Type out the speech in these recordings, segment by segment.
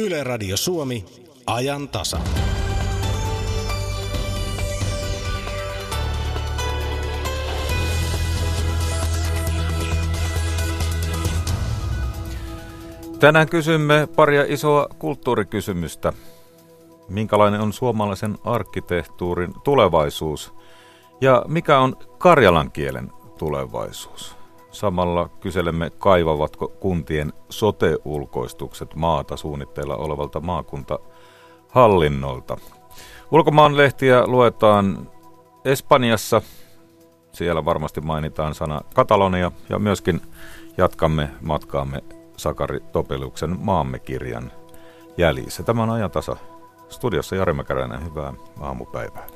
Yle Radio Suomi, ajan tasa. Tänään kysymme paria isoa kulttuurikysymystä. Minkälainen on suomalaisen arkkitehtuurin tulevaisuus? Ja mikä on karjalan kielen tulevaisuus? Samalla kyselemme, kaivavatko kuntien sote-ulkoistukset maata suunnitteilla olevalta maakuntahallinnolta. Ulkomaanlehtiä luetaan Espanjassa. Siellä varmasti mainitaan sana Katalonia ja myöskin jatkamme matkaamme Sakari Topeluksen Maamme kirjan jäljissä. Tämä on ajan tasa. Studiossa Jari Mäkäräinen, hyvää aamupäivää.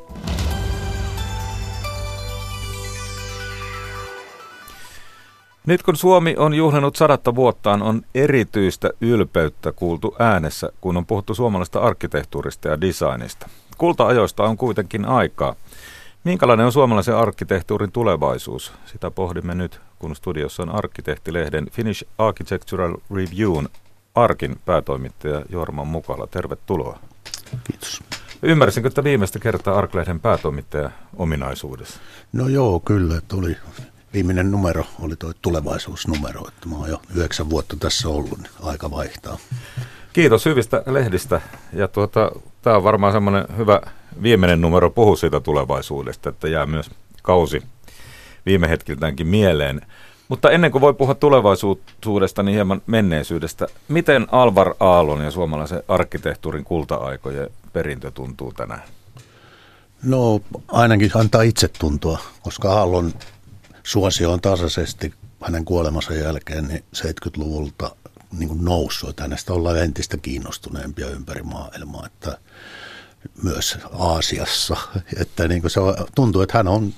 Nyt kun Suomi on juhlinut sadatta vuottaan, on erityistä ylpeyttä kuultu äänessä, kun on puhuttu suomalaista arkkitehtuurista ja designista. Kulta-ajoista on kuitenkin aikaa. Minkälainen on suomalaisen arkkitehtuurin tulevaisuus? Sitä pohdimme nyt, kun studiossa on arkkitehtilehden Finnish Architectural Reviewn Arkin päätoimittaja Jorma Mukala. Tervetuloa. Kiitos. Ymmärsinkö, että viimeistä kertaa Arklehden päätoimittaja ominaisuudessa? No joo, kyllä. Tuli viimeinen numero oli tuo tulevaisuusnumero, että mä oon jo yhdeksän vuotta tässä ollut, niin aika vaihtaa. Kiitos hyvistä lehdistä. Ja tuota, tämä on varmaan semmoinen hyvä viimeinen numero puhua siitä tulevaisuudesta, että jää myös kausi viime hetkiltäänkin mieleen. Mutta ennen kuin voi puhua tulevaisuudesta, niin hieman menneisyydestä. Miten Alvar Aallon ja suomalaisen arkkitehtuurin kulta-aikojen perintö tuntuu tänään? No ainakin antaa itsetuntoa, koska Aallon suosio on tasaisesti hänen kuolemansa jälkeen niin 70-luvulta niin kuin noussut. Että hänestä ollaan entistä kiinnostuneempia ympäri maailmaa, että myös Aasiassa. Että niin kuin se tuntuu, että hän on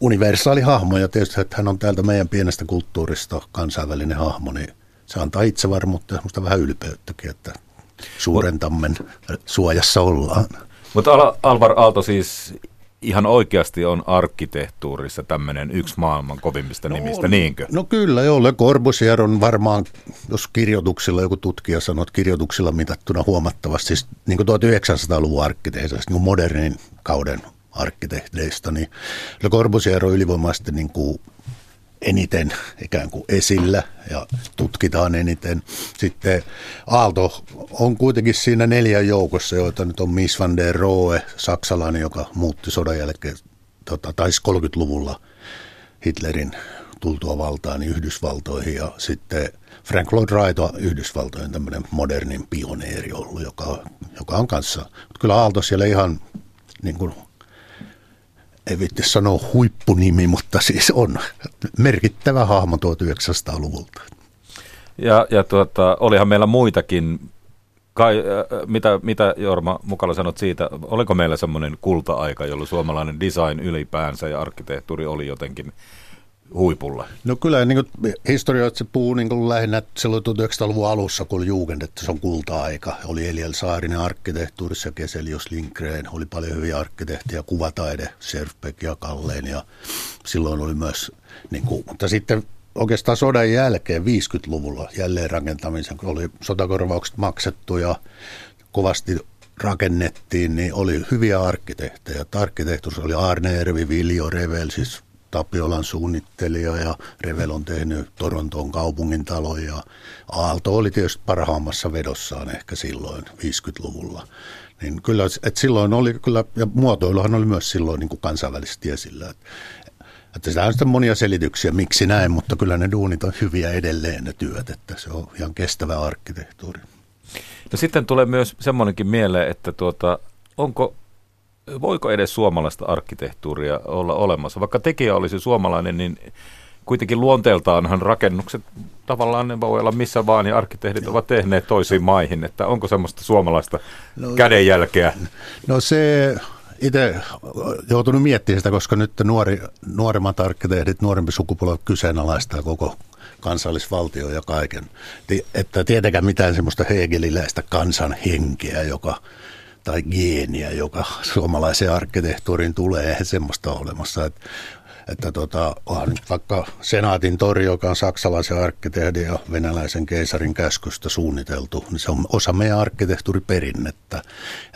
universaali hahmo ja tietysti, että hän on täältä meidän pienestä kulttuurista kansainvälinen hahmo, niin se antaa itsevarmuutta ja semmoista vähän ylpeyttäkin, että suuren tammen suojassa ollaan. Mutta Alvar Aalto siis ihan oikeasti on arkkitehtuurissa tämmöinen yksi maailman kovimmista no, nimistä, niinkö? No kyllä joo, Le Corbusier on varmaan, jos kirjoituksilla, joku tutkija sanoo, että kirjoituksilla mitattuna huomattavasti, siis niin kuin 1900-luvun arkkitehdeistä, niin kuin modernin kauden arkkitehdeistä, niin Le Corbusier on ylivoimaisesti niin kuin eniten ikään kuin esillä ja tutkitaan eniten. Sitten Aalto on kuitenkin siinä neljän joukossa, joita nyt on Miss van der Rohe, saksalainen, joka muutti sodan jälkeen, tota, tai 30-luvulla Hitlerin tultua valtaan niin Yhdysvaltoihin ja sitten Frank Lloyd Wright on Yhdysvaltojen tämmöinen modernin pioneeri ollut, joka, joka on kanssa. Kyllä Aalto siellä ihan niin kuin ei vitti sanoa huippunimi, mutta siis on merkittävä hahmo 1900-luvulta. Ja, ja tuota, olihan meillä muitakin, kai, äh, mitä, mitä Jorma Mukala sanot siitä, oliko meillä semmoinen kulta-aika, jolloin suomalainen design ylipäänsä ja arkkitehtuuri oli jotenkin huipulla? No kyllä niin kuin se puhuu niin kuin lähinnä silloin 1900-luvun alussa, kun oli Jugend, että se on kulta-aika. Oli Eliel Saarinen arkkitehtuurissa, Keselius Lindgren, oli paljon hyviä arkkitehtiä, kuvataide, Serfbeck ja Kalleen ja silloin oli myös, niin kuin, mutta sitten oikeastaan sodan jälkeen 50-luvulla jälleen rakentamisen, kun oli sotakorvaukset maksettu ja kovasti rakennettiin, niin oli hyviä arkkitehtejä. Arkkitehtuurissa oli Arne Ervi, Viljo Revel, siis Tapiolan suunnittelija ja Revel on tehnyt Torontoon kaupungin talo ja Aalto oli tietysti parhaammassa vedossaan ehkä silloin 50-luvulla. Niin kyllä, että silloin oli kyllä, ja muotoiluhan oli myös silloin niin kuin kansainvälisesti esillä. Että, että sitä on sitten monia selityksiä, miksi näin, mutta kyllä ne duunit on hyviä edelleen ne työt, että se on ihan kestävä arkkitehtuuri. No sitten tulee myös semmoinenkin mieleen, että tuota, onko voiko edes suomalaista arkkitehtuuria olla olemassa? Vaikka tekijä olisi suomalainen, niin kuitenkin luonteeltaanhan rakennukset tavallaan ne voi olla missä vaan ja arkkitehdit ovat tehneet toisiin maihin, että onko semmoista suomalaista no, kädenjälkeä? No se itse joutunut miettimään sitä, koska nyt nuori, nuoremmat arkkitehdit, nuorempi sukupolvi kyseenalaistaa koko kansallisvaltio ja kaiken. Että tietenkään mitään semmoista hegeliläistä kansanhenkeä, joka tai geeniä, joka suomalaiseen arkkitehtuuriin tulee, eihän semmoista olemassa. Et Että tota, onhan nyt vaikka Senaatin tori, joka on saksalaisen arkkitehdin ja venäläisen keisarin käskystä suunniteltu, niin se on osa meidän arkkitehtuuriperinnettä.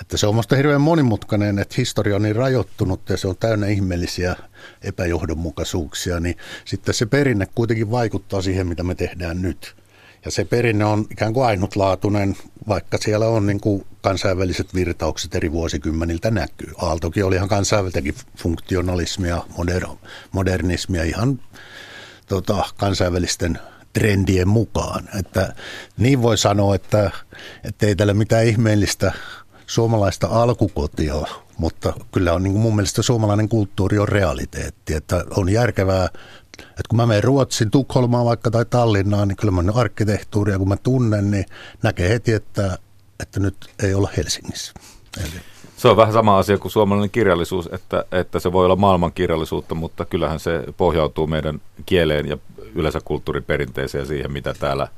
Että se on minusta hirveän monimutkainen, että historia on niin rajoittunut ja se on täynnä ihmeellisiä epäjohdonmukaisuuksia, niin sitten se perinne kuitenkin vaikuttaa siihen, mitä me tehdään nyt. Ja se perinne on ikään kuin ainutlaatuinen, vaikka siellä on niin kuin kansainväliset virtaukset eri vuosikymmeniltä näkyy. Aaltokin oli ihan kansainvältäkin funktionalismia, moder, modernismia ihan tota, kansainvälisten trendien mukaan. Että niin voi sanoa, että, että ei tällä mitään ihmeellistä suomalaista alkukotia mutta kyllä on niin kuin mun mielestä suomalainen kulttuuri on realiteetti, että on järkevää että kun mä menen Ruotsin, Tukholmaan vaikka tai Tallinnaan, niin kyllä mä arkkitehtuuria, kun mä tunnen, niin näkee heti, että, että nyt ei olla Helsingissä. Eli. Se on vähän sama asia kuin suomalainen kirjallisuus, että, että se voi olla maailman kirjallisuutta, mutta kyllähän se pohjautuu meidän kieleen ja yleensä kulttuuriperinteeseen ja siihen, mitä täällä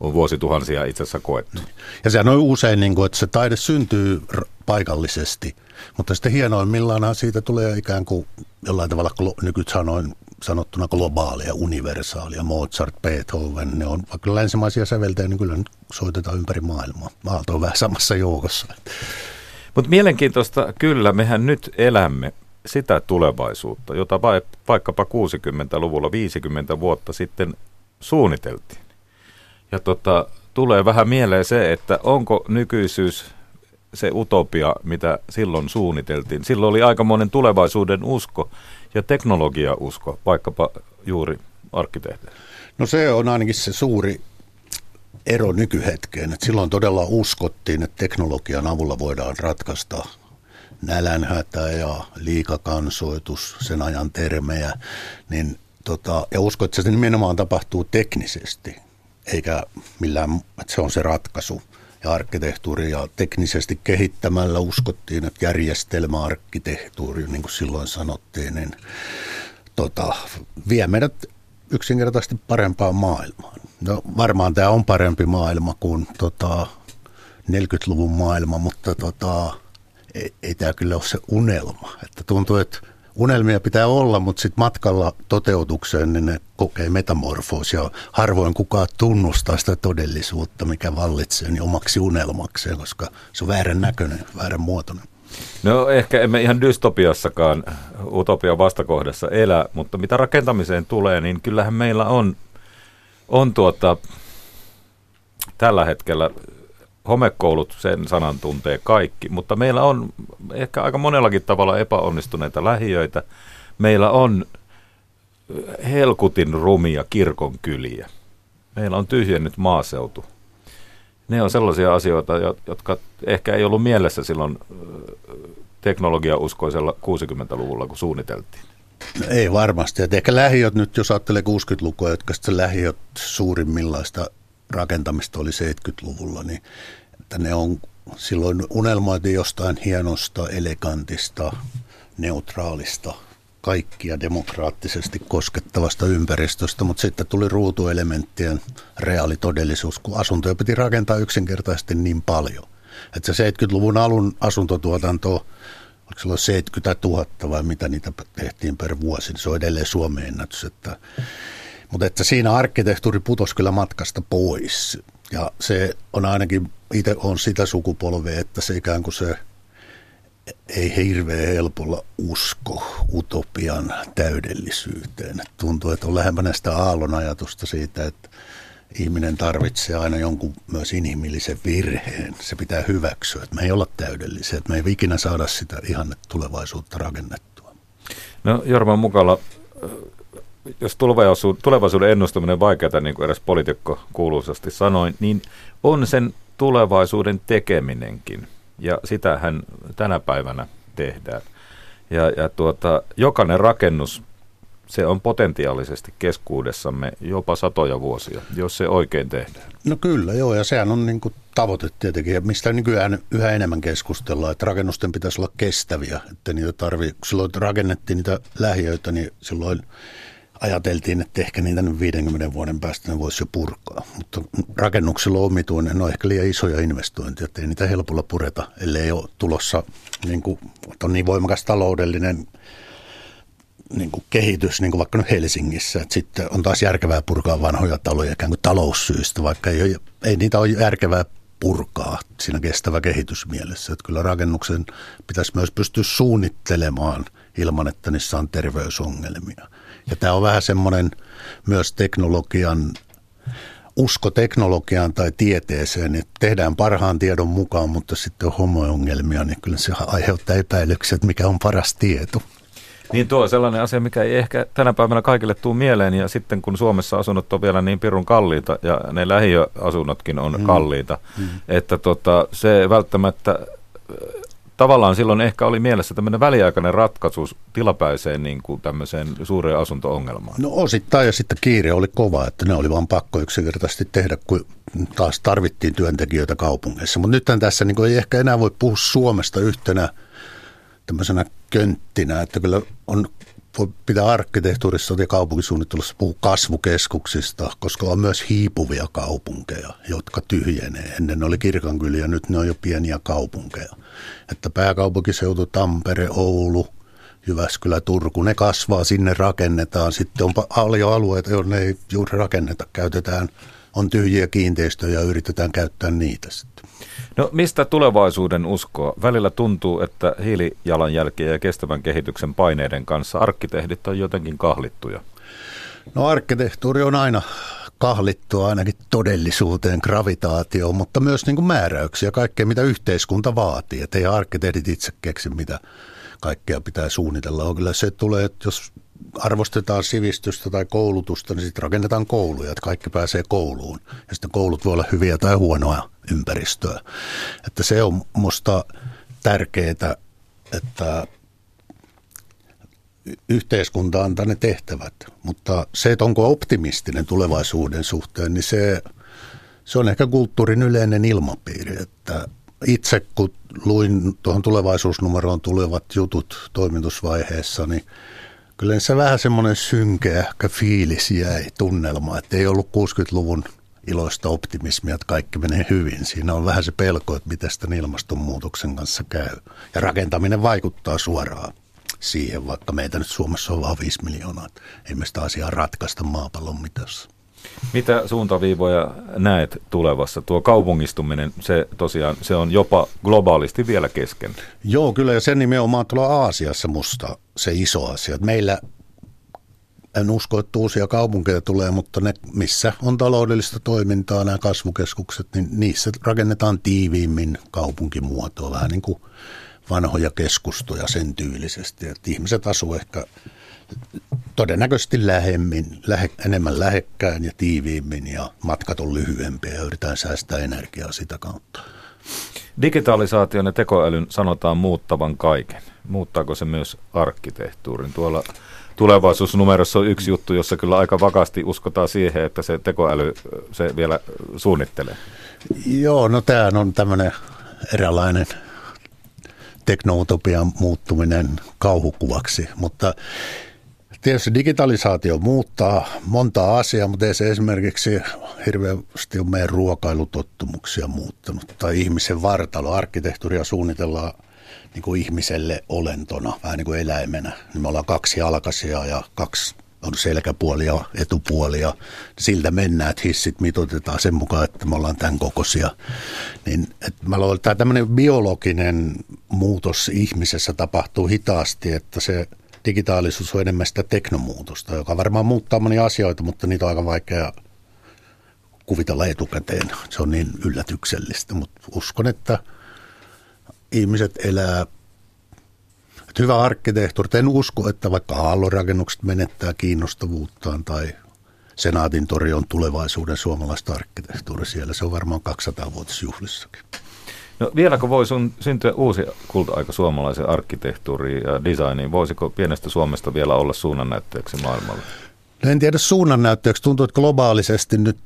on vuosituhansia itse asiassa koettu. Ja sehän on usein niin kuin, että se taide syntyy paikallisesti, mutta sitten hienoimmillaanhan siitä tulee ikään kuin jollain tavalla nykyt sanoin sanottuna globaalia, universaalia. Mozart, Beethoven, ne on vaikka länsimaisia säveltäjiä, niin kyllä nyt soitetaan ympäri maailmaa. Aalto on vähän samassa joukossa. Mutta mielenkiintoista kyllä, mehän nyt elämme sitä tulevaisuutta, jota vaikkapa 60-luvulla 50 vuotta sitten suunniteltiin. Ja tota, tulee vähän mieleen se, että onko nykyisyys se utopia, mitä silloin suunniteltiin. Silloin oli aika monen tulevaisuuden usko ja teknologiausko, vaikkapa juuri arkkitehteille. No se on ainakin se suuri ero nykyhetkeen. Että silloin todella uskottiin, että teknologian avulla voidaan ratkaista nälänhätä ja liikakansoitus, sen ajan termejä. Niin tota, ja usko, että se nimenomaan tapahtuu teknisesti, eikä millään, että se on se ratkaisu ja arkkitehtuuria teknisesti kehittämällä uskottiin, että järjestelmäarkkitehtuuri, niin kuin silloin sanottiin, niin tota, vie meidät yksinkertaisesti parempaan maailmaan. No, varmaan tämä on parempi maailma kuin tota, 40-luvun maailma, mutta tota, ei, ei tämä kyllä ole se unelma. Että tuntuu, että unelmia pitää olla, mutta sitten matkalla toteutukseen niin ne kokee metamorfoosia. Harvoin kukaan tunnustaa sitä todellisuutta, mikä vallitsee niin omaksi unelmakseen, koska se on väärän näköinen, väärän muotoinen. No ehkä emme ihan dystopiassakaan utopian vastakohdassa elä, mutta mitä rakentamiseen tulee, niin kyllähän meillä on, on tuota, tällä hetkellä homekoulut, sen sanan tuntee kaikki, mutta meillä on ehkä aika monellakin tavalla epäonnistuneita lähiöitä. Meillä on helkutin rumia kirkonkyliä. Meillä on tyhjennyt maaseutu. Ne on sellaisia asioita, jotka ehkä ei ollut mielessä silloin teknologiauskoisella 60-luvulla, kun suunniteltiin. Ei varmasti. Et ehkä lähiöt nyt, jos ajattelee 60-lukua, jotka sitten lähiöt suurimmillaista rakentamista oli 70-luvulla, niin että ne on silloin unelmoitiin jostain hienosta, elegantista, neutraalista, kaikkia demokraattisesti koskettavasta ympäristöstä, mutta sitten tuli ruutuelementtien reaalitodellisuus, kun asuntoja piti rakentaa yksinkertaisesti niin paljon. Että se 70-luvun alun asuntotuotanto, oliko silloin 70 000 vai mitä niitä tehtiin per vuosi, niin se on edelleen Suomen ennätys. Että, mutta että siinä arkkitehtuuri putosi kyllä matkasta pois. Ja se on ainakin, itse on sitä sukupolvea, että se ikään kuin se ei hirveän helpolla usko utopian täydellisyyteen. Tuntuu, että on lähempänä sitä aallon ajatusta siitä, että ihminen tarvitsee aina jonkun myös inhimillisen virheen. Se pitää hyväksyä, että me ei olla täydellisiä, että me ei ikinä saada sitä ihan tulevaisuutta rakennettua. No Jorma Mukala, jos tulevaisuuden ennustaminen on vaikeaa, niin kuin eräs poliitikko kuuluisasti sanoi, niin on sen tulevaisuuden tekeminenkin. Ja sitähän tänä päivänä tehdään. Ja, ja tuota, jokainen rakennus, se on potentiaalisesti keskuudessamme jopa satoja vuosia, jos se oikein tehdään. No kyllä, joo, ja sehän on niin kuin tavoite tietenkin, ja mistä nykyään yhä enemmän keskustellaan, että rakennusten pitäisi olla kestäviä, että niitä tarvii, silloin rakennettiin niitä lähiöitä, niin silloin ajateltiin, että ehkä niitä 50 vuoden päästä ne voisi jo purkaa. Mutta rakennuksilla omituinen, no ehkä liian isoja investointeja, että ei niitä helpolla pureta, ellei ole tulossa niin kuin, on niin voimakas taloudellinen niin kuin kehitys, niin kuin vaikka nyt Helsingissä, että sitten on taas järkevää purkaa vanhoja taloja ikään kuin taloussyistä, vaikka ei, ei niitä ole järkevää purkaa siinä kestävä kehitysmielessä. Että kyllä rakennuksen pitäisi myös pystyä suunnittelemaan ilman, että niissä on terveysongelmia. Ja tämä on vähän semmoinen myös teknologian usko teknologiaan tai tieteeseen, niin tehdään parhaan tiedon mukaan, mutta sitten on homo-ongelmia, niin kyllä se aiheuttaa epäilyksiä, että mikä on paras tieto. Niin tuo on sellainen asia, mikä ei ehkä tänä päivänä kaikille tule mieleen, ja sitten kun Suomessa asunnot on vielä niin pirun kalliita, ja ne lähiöasunnotkin on mm. kalliita, mm. että tota, se välttämättä tavallaan silloin ehkä oli mielessä tämmöinen väliaikainen ratkaisu tilapäiseen niin kuin tämmöiseen suureen asunto-ongelmaan. No osittain ja sitten kiire oli kova, että ne oli vaan pakko yksinkertaisesti tehdä, kun taas tarvittiin työntekijöitä kaupungeissa. Mutta nyt tässä niin ei ehkä enää voi puhua Suomesta yhtenä tämmöisenä könttinä, että kyllä on voi pitää arkkitehtuurissa ja kaupunkisuunnittelussa puhua kasvukeskuksista, koska on myös hiipuvia kaupunkeja, jotka tyhjenee. Ennen oli kirkankyliä, nyt ne on jo pieniä kaupunkeja. Että pääkaupunkiseutu, Tampere, Oulu, Jyväskylä, Turku, ne kasvaa, sinne rakennetaan. Sitten on paljon alueita, joille ei juuri rakenneta, käytetään, on tyhjiä kiinteistöjä ja yritetään käyttää niitä sitten. No mistä tulevaisuuden uskoa? Välillä tuntuu, että hiilijalanjälkiä ja kestävän kehityksen paineiden kanssa arkkitehdit on jotenkin kahlittuja. No arkkitehtuuri on aina kahlittua ainakin todellisuuteen, gravitaatioon, mutta myös niin kuin määräyksiä, kaikkea mitä yhteiskunta vaatii. Että ei arkkitehdit itse keksi, mitä kaikkea pitää suunnitella. On kyllä se tulee, että jos arvostetaan sivistystä tai koulutusta, niin sitten rakennetaan kouluja, että kaikki pääsee kouluun. Ja sitten koulut voi olla hyviä tai huonoa ympäristöä. Että se on musta tärkeää, että yhteiskunta antaa ne tehtävät. Mutta se, että onko optimistinen tulevaisuuden suhteen, niin se, se on ehkä kulttuurin yleinen ilmapiiri. Että itse kun luin tuohon tulevaisuusnumeroon tulevat jutut toimitusvaiheessa, niin kyllä se vähän semmoinen synkeä fiilis jäi tunnelma, että ei ollut 60-luvun iloista optimismia, että kaikki menee hyvin. Siinä on vähän se pelko, että miten tämän ilmastonmuutoksen kanssa käy. Ja rakentaminen vaikuttaa suoraan siihen, vaikka meitä nyt Suomessa on vain 5 miljoonaa. Ei me sitä asiaa ratkaista maapallon mitassa. Mitä suuntaviivoja näet tulevassa? Tuo kaupungistuminen, se tosiaan, se on jopa globaalisti vielä kesken. Joo, kyllä ja sen nimenomaan tuolla Aasiassa musta se iso asia. Meillä en usko, että uusia kaupunkeja tulee, mutta ne, missä on taloudellista toimintaa, nämä kasvukeskukset, niin niissä rakennetaan tiiviimmin kaupunkimuotoa, vähän niin kuin vanhoja keskustoja sen tyylisesti. Että ihmiset asuu ehkä todennäköisesti lähemmin, lähe, enemmän lähekkään ja tiiviimmin ja matkat on lyhyempiä ja yritetään säästää energiaa sitä kautta. Digitalisaation ja tekoälyn sanotaan muuttavan kaiken. Muuttaako se myös arkkitehtuurin? Tuolla tulevaisuusnumerossa on yksi juttu, jossa kyllä aika vakaasti uskotaan siihen, että se tekoäly se vielä suunnittelee. Joo, no tämä on tämmöinen eräänlainen teknoutopian muuttuminen kauhukuvaksi, mutta Tietysti digitalisaatio muuttaa monta asiaa, mutta ei se esimerkiksi hirveästi ole meidän ruokailutottumuksia muuttanut. Tai ihmisen vartalo, arkkitehtuuria suunnitellaan niin kuin ihmiselle olentona, vähän niin kuin eläimenä. Niin me ollaan kaksi jalkaisia ja kaksi on selkäpuolia, etupuolia. Siltä mennään, että hissit mitoitetaan sen mukaan, että me ollaan tämän kokoisia. Niin, että mä luulen, että tämmöinen biologinen muutos ihmisessä tapahtuu hitaasti, että se – digitaalisuus on enemmän sitä teknomuutosta, joka varmaan muuttaa monia asioita, mutta niitä on aika vaikea kuvitella etukäteen. Se on niin yllätyksellistä, mutta uskon, että ihmiset elää että hyvä arkkitehtuuri. En usko, että vaikka haallorakennukset menettää kiinnostavuuttaan tai Senaatin tori on tulevaisuuden suomalaista arkkitehtuuria siellä. Se on varmaan 200-vuotisjuhlissakin. No vieläkö voi sun syntyä uusi kulta-aika suomalaisen arkkitehtuuriin ja designiin? Voisiko pienestä Suomesta vielä olla suunnannäytteeksi maailmalle? No en tiedä suunnannäytteeksi. Tuntuu, että globaalisesti nyt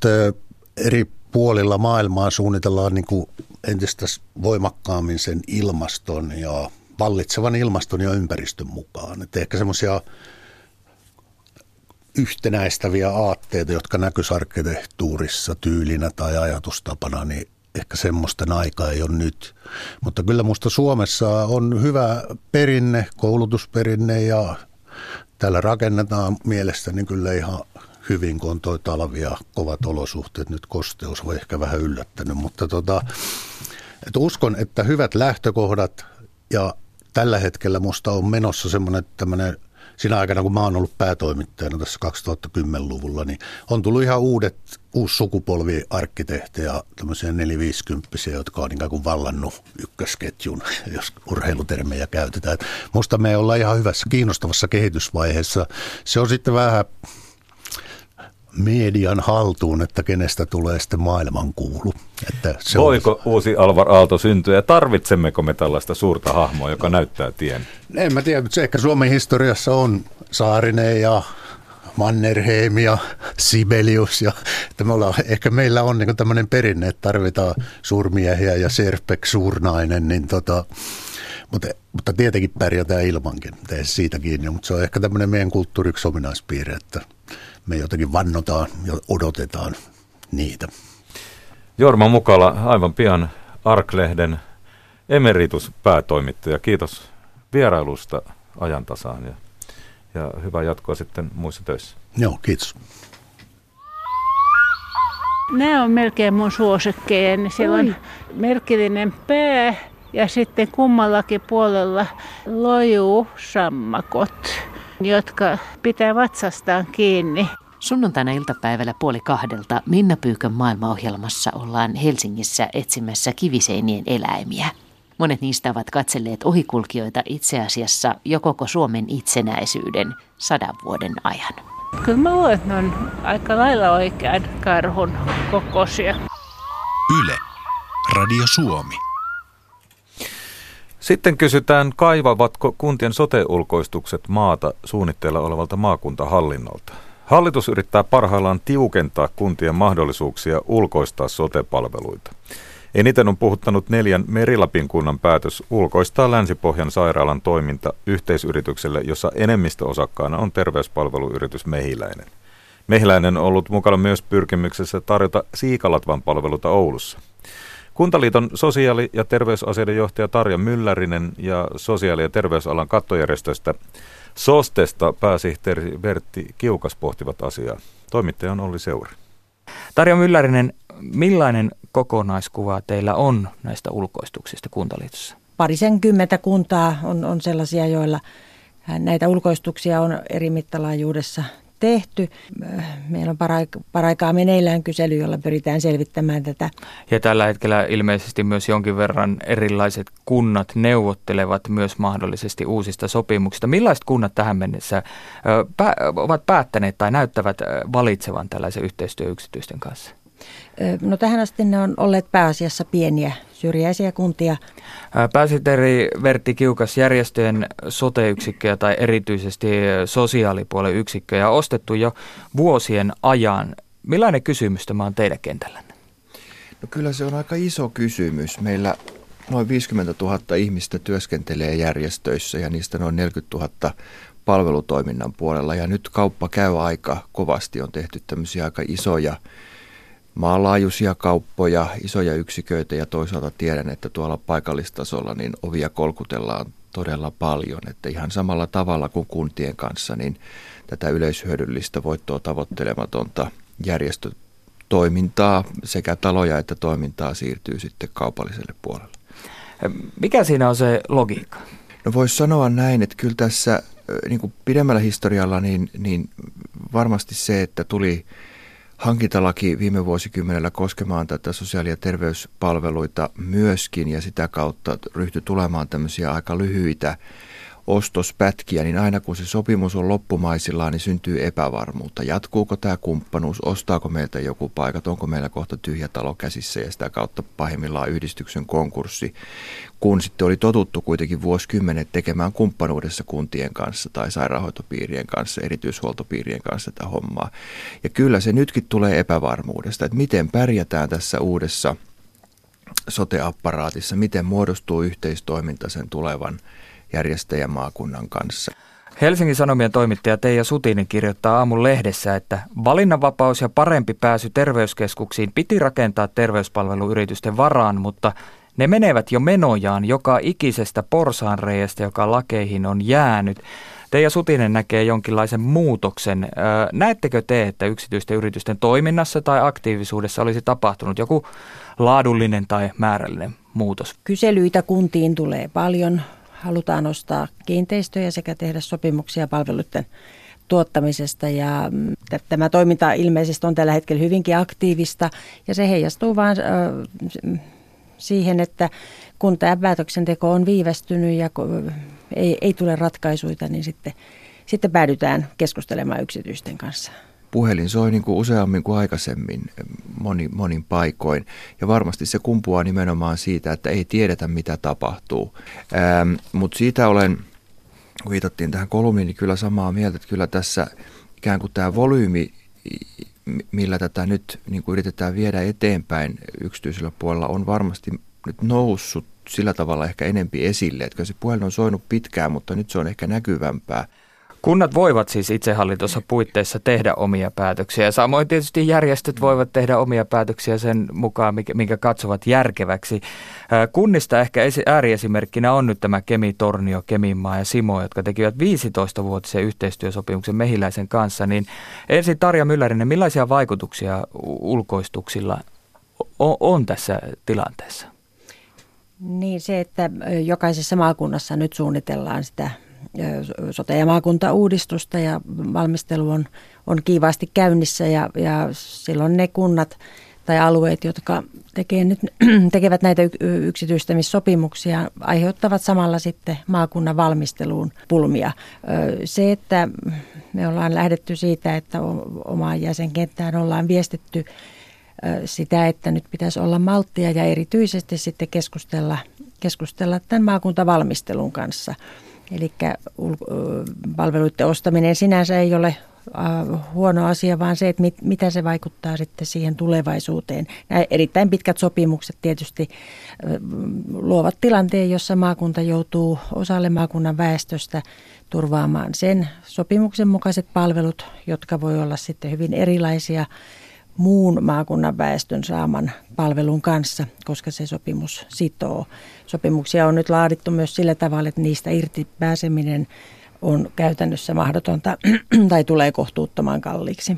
eri puolilla maailmaa suunnitellaan niin kuin entistä voimakkaammin sen ilmaston ja vallitsevan ilmaston ja ympäristön mukaan. Että ehkä semmoisia yhtenäistäviä aatteita, jotka näkyisivät arkkitehtuurissa tyylinä tai ajatustapana, niin ehkä semmoisten aika ei ole nyt. Mutta kyllä minusta Suomessa on hyvä perinne, koulutusperinne ja täällä rakennetaan mielestäni kyllä ihan hyvin, kun on toi talvi ja kovat olosuhteet. Nyt kosteus on ehkä vähän yllättänyt, mutta tota, et uskon, että hyvät lähtökohdat ja tällä hetkellä musta on menossa semmoinen tämmöinen siinä aikana, kun mä oon ollut päätoimittajana tässä 2010-luvulla, niin on tullut ihan uudet, uusi sukupolvi arkkitehtejä, tämmöisiä 450 jotka on ikään kuin vallannut ykkösketjun, jos urheilutermejä käytetään. Musta me ollaan ihan hyvässä, kiinnostavassa kehitysvaiheessa. Se on sitten vähän median haltuun, että kenestä tulee sitten maailmankuulu. Että se Voiko on... uusi Alvar Aalto syntyä ja tarvitsemmeko me tällaista suurta hahmoa, joka näyttää tien? En mä tiedä, mutta se ehkä Suomen historiassa on Saarinen ja Mannerheim ja Sibelius. Ja, että me ollaan, ehkä meillä on niin tämmöinen perinne, että tarvitaan suurmiehiä ja Serpek suurnainen, niin tota, mutta, mutta tietenkin pärjätään ilmankin, tee siitä kiinni, mutta se on ehkä tämmöinen meidän kulttuuriksi ominaispiirre, että me jotenkin vannotaan ja odotetaan niitä. Jorma Mukala, aivan pian Arklehden emerituspäätoimittaja. Kiitos vierailusta ajantasaan ja, ja hyvää jatkoa sitten muissa töissä. Joo, kiitos. Nämä on melkein mun suosikkeja. Niin siellä on merkillinen pää ja sitten kummallakin puolella lojuu sammakot jotka pitää vatsastaan kiinni. Sunnuntaina iltapäivällä puoli kahdelta Minna Pyykön maailmaohjelmassa ollaan Helsingissä etsimässä kiviseinien eläimiä. Monet niistä ovat katselleet ohikulkijoita itse asiassa jo koko Suomen itsenäisyyden sadan vuoden ajan. Kyllä mä luulen, että ne on aika lailla oikean karhun kokoisia. Yle. Radio Suomi. Sitten kysytään, kaivavatko kuntien sote-ulkoistukset maata suunnitteilla olevalta maakuntahallinnolta. Hallitus yrittää parhaillaan tiukentaa kuntien mahdollisuuksia ulkoistaa sote-palveluita. Eniten on puhuttanut neljän Merilapin kunnan päätös ulkoistaa Länsi-Pohjan sairaalan toiminta yhteisyritykselle, jossa enemmistöosakkaana on terveyspalveluyritys Mehiläinen. Mehiläinen on ollut mukana myös pyrkimyksessä tarjota Siikalatvan palveluta Oulussa. Kuntaliiton sosiaali- ja terveysasioiden johtaja Tarja Myllärinen ja sosiaali- ja terveysalan kattojärjestöstä SOSTesta pääsihteeri Vertti Kiukas pohtivat asiaa. Toimittaja on Olli Seuri. Tarja Myllärinen, millainen kokonaiskuva teillä on näistä ulkoistuksista Kuntaliitossa? Parisenkymmentä kuntaa on, on sellaisia, joilla näitä ulkoistuksia on eri mittalaajuudessa tehty. Meillä on paraikaa meneillään kysely, jolla pyritään selvittämään tätä. Ja tällä hetkellä ilmeisesti myös jonkin verran erilaiset kunnat neuvottelevat myös mahdollisesti uusista sopimuksista. Millaiset kunnat tähän mennessä ovat päättäneet tai näyttävät valitsevan tällaisen yhteistyöyksityisten kanssa? No tähän asti ne on olleet pääasiassa pieniä syrjäisiä kuntia. Pääsihteeri Vertti Kiukas, järjestöjen sote-yksikköjä tai erityisesti sosiaalipuolen yksikköjä on ostettu jo vuosien ajan. Millainen kysymys tämä on teidän kentällänne? No kyllä se on aika iso kysymys. Meillä noin 50 000 ihmistä työskentelee järjestöissä ja niistä noin 40 000 palvelutoiminnan puolella. Ja nyt kauppa käy aika kovasti. On tehty tämmöisiä aika isoja maanlaajuisia kauppoja, isoja yksiköitä ja toisaalta tiedän, että tuolla paikallistasolla niin ovia kolkutellaan todella paljon, että ihan samalla tavalla kuin kuntien kanssa, niin tätä yleishyödyllistä voittoa tavoittelematonta järjestötoimintaa sekä taloja että toimintaa siirtyy sitten kaupalliselle puolelle. Mikä siinä on se logiikka? No voisi sanoa näin, että kyllä tässä niin kuin pidemmällä historialla niin, niin varmasti se, että tuli hankintalaki viime vuosikymmenellä koskemaan tätä sosiaali- ja terveyspalveluita myöskin ja sitä kautta ryhtyi tulemaan tämmöisiä aika lyhyitä ostospätkiä, niin aina kun se sopimus on loppumaisillaan, niin syntyy epävarmuutta. Jatkuuko tämä kumppanuus, ostaako meiltä joku paikat, onko meillä kohta tyhjä talo käsissä ja sitä kautta pahimmillaan yhdistyksen konkurssi. Kun sitten oli totuttu kuitenkin vuosikymmenet tekemään kumppanuudessa kuntien kanssa tai sairaanhoitopiirien kanssa, erityishuoltopiirien kanssa tätä hommaa. Ja kyllä se nytkin tulee epävarmuudesta, että miten pärjätään tässä uudessa soteapparaatissa, miten muodostuu yhteistoiminta sen tulevan järjestäjämaakunnan kanssa. Helsingin Sanomien toimittaja Teija Sutinen kirjoittaa aamun lehdessä, että valinnanvapaus ja parempi pääsy terveyskeskuksiin piti rakentaa terveyspalveluyritysten varaan, mutta ne menevät jo menojaan joka ikisestä porsaanreiästä, joka lakeihin on jäänyt. Teija Sutinen näkee jonkinlaisen muutoksen. Näettekö te, että yksityisten yritysten toiminnassa tai aktiivisuudessa olisi tapahtunut joku laadullinen tai määrällinen muutos? Kyselyitä kuntiin tulee paljon. Halutaan ostaa kiinteistöjä sekä tehdä sopimuksia palveluiden tuottamisesta. Ja mm, tämä toiminta ilmeisesti on tällä hetkellä hyvinkin aktiivista ja se heijastuu vain siihen, että kun tämä päätöksenteko on viivästynyt ja ei, ei tule ratkaisuja, niin sitten, sitten päädytään keskustelemaan yksityisten kanssa puhelin soi niin kuin useammin kuin aikaisemmin moni, monin paikoin. Ja varmasti se kumpuaa nimenomaan siitä, että ei tiedetä mitä tapahtuu. Ähm, Mutta siitä olen, kun viitattiin tähän kolumniin, niin kyllä samaa mieltä, että kyllä tässä ikään kuin tämä volyymi, millä tätä nyt niin kuin yritetään viedä eteenpäin yksityisellä puolella, on varmasti nyt noussut sillä tavalla ehkä enempi esille. Että se puhelin on soinut pitkään, mutta nyt se on ehkä näkyvämpää. Kunnat voivat siis itsehallintossa puitteissa tehdä omia päätöksiä. Samoin tietysti järjestöt voivat tehdä omia päätöksiä sen mukaan, minkä katsovat järkeväksi. Kunnista ehkä ääriesimerkkinä on nyt tämä Kemi Tornio, Keminmaa ja Simo, jotka tekivät 15-vuotisen yhteistyösopimuksen Mehiläisen kanssa. Niin ensin Tarja Myllärinen, millaisia vaikutuksia ulkoistuksilla on tässä tilanteessa? Niin se, että jokaisessa maakunnassa nyt suunnitellaan sitä sote- ja maakuntauudistusta ja valmistelu on, on kiivaasti käynnissä ja, ja silloin ne kunnat tai alueet, jotka tekee nyt, tekevät näitä yksityistämissopimuksia, aiheuttavat samalla sitten maakunnan valmisteluun pulmia. Se, että me ollaan lähdetty siitä, että omaan jäsenkenttään ollaan viestitty sitä, että nyt pitäisi olla malttia ja erityisesti sitten keskustella, keskustella tämän maakuntavalmistelun kanssa – Eli palveluiden ostaminen sinänsä ei ole huono asia, vaan se, että mit, mitä se vaikuttaa sitten siihen tulevaisuuteen. Nämä erittäin pitkät sopimukset tietysti luovat tilanteen, jossa maakunta joutuu osalle maakunnan väestöstä turvaamaan sen sopimuksen mukaiset palvelut, jotka voi olla sitten hyvin erilaisia muun maakunnan väestön saaman palvelun kanssa, koska se sopimus sitoo. Sopimuksia on nyt laadittu myös sillä tavalla, että niistä irti pääseminen on käytännössä mahdotonta tai tulee kohtuuttoman kalliiksi.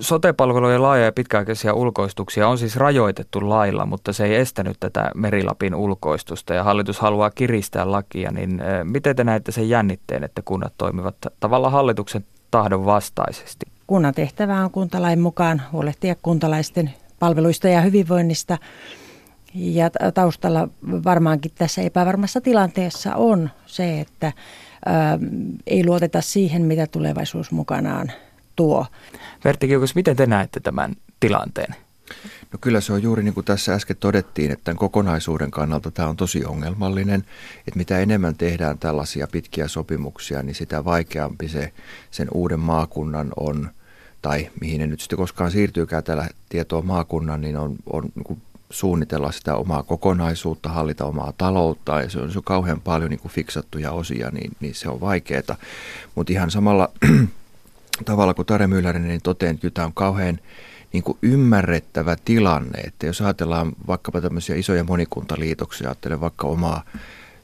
Sote-palvelujen laaja ja pitkäaikaisia ulkoistuksia on siis rajoitettu lailla, mutta se ei estänyt tätä Merilapin ulkoistusta ja hallitus haluaa kiristää lakia, niin eh, miten te näette sen jännitteen, että kunnat toimivat tavalla hallituksen tahdon vastaisesti? Kunnan tehtävä on kuntalain mukaan huolehtia kuntalaisten palveluista ja hyvinvoinnista. Ja taustalla varmaankin tässä epävarmassa tilanteessa on se, että ä, ei luoteta siihen, mitä tulevaisuus mukanaan tuo. Vertti Kiukas, miten te näette tämän tilanteen? No kyllä se on juuri niin kuin tässä äsken todettiin, että tämän kokonaisuuden kannalta tämä on tosi ongelmallinen. Että mitä enemmän tehdään tällaisia pitkiä sopimuksia, niin sitä vaikeampi se sen uuden maakunnan on, tai mihin ne nyt sitten koskaan siirtyykään tällä tietoa maakunnan, niin on, on niin suunnitella sitä omaa kokonaisuutta, hallita omaa taloutta. Ja se on, se on kauhean paljon niin kuin fiksattuja osia, niin, niin se on vaikeaa. Mutta ihan samalla tavalla kuin Tare Myllärinen niin totean, että tämä on kauhean niin kuin ymmärrettävä tilanne, että jos ajatellaan vaikkapa tämmöisiä isoja monikuntaliitoksia, ajattelen vaikka omaa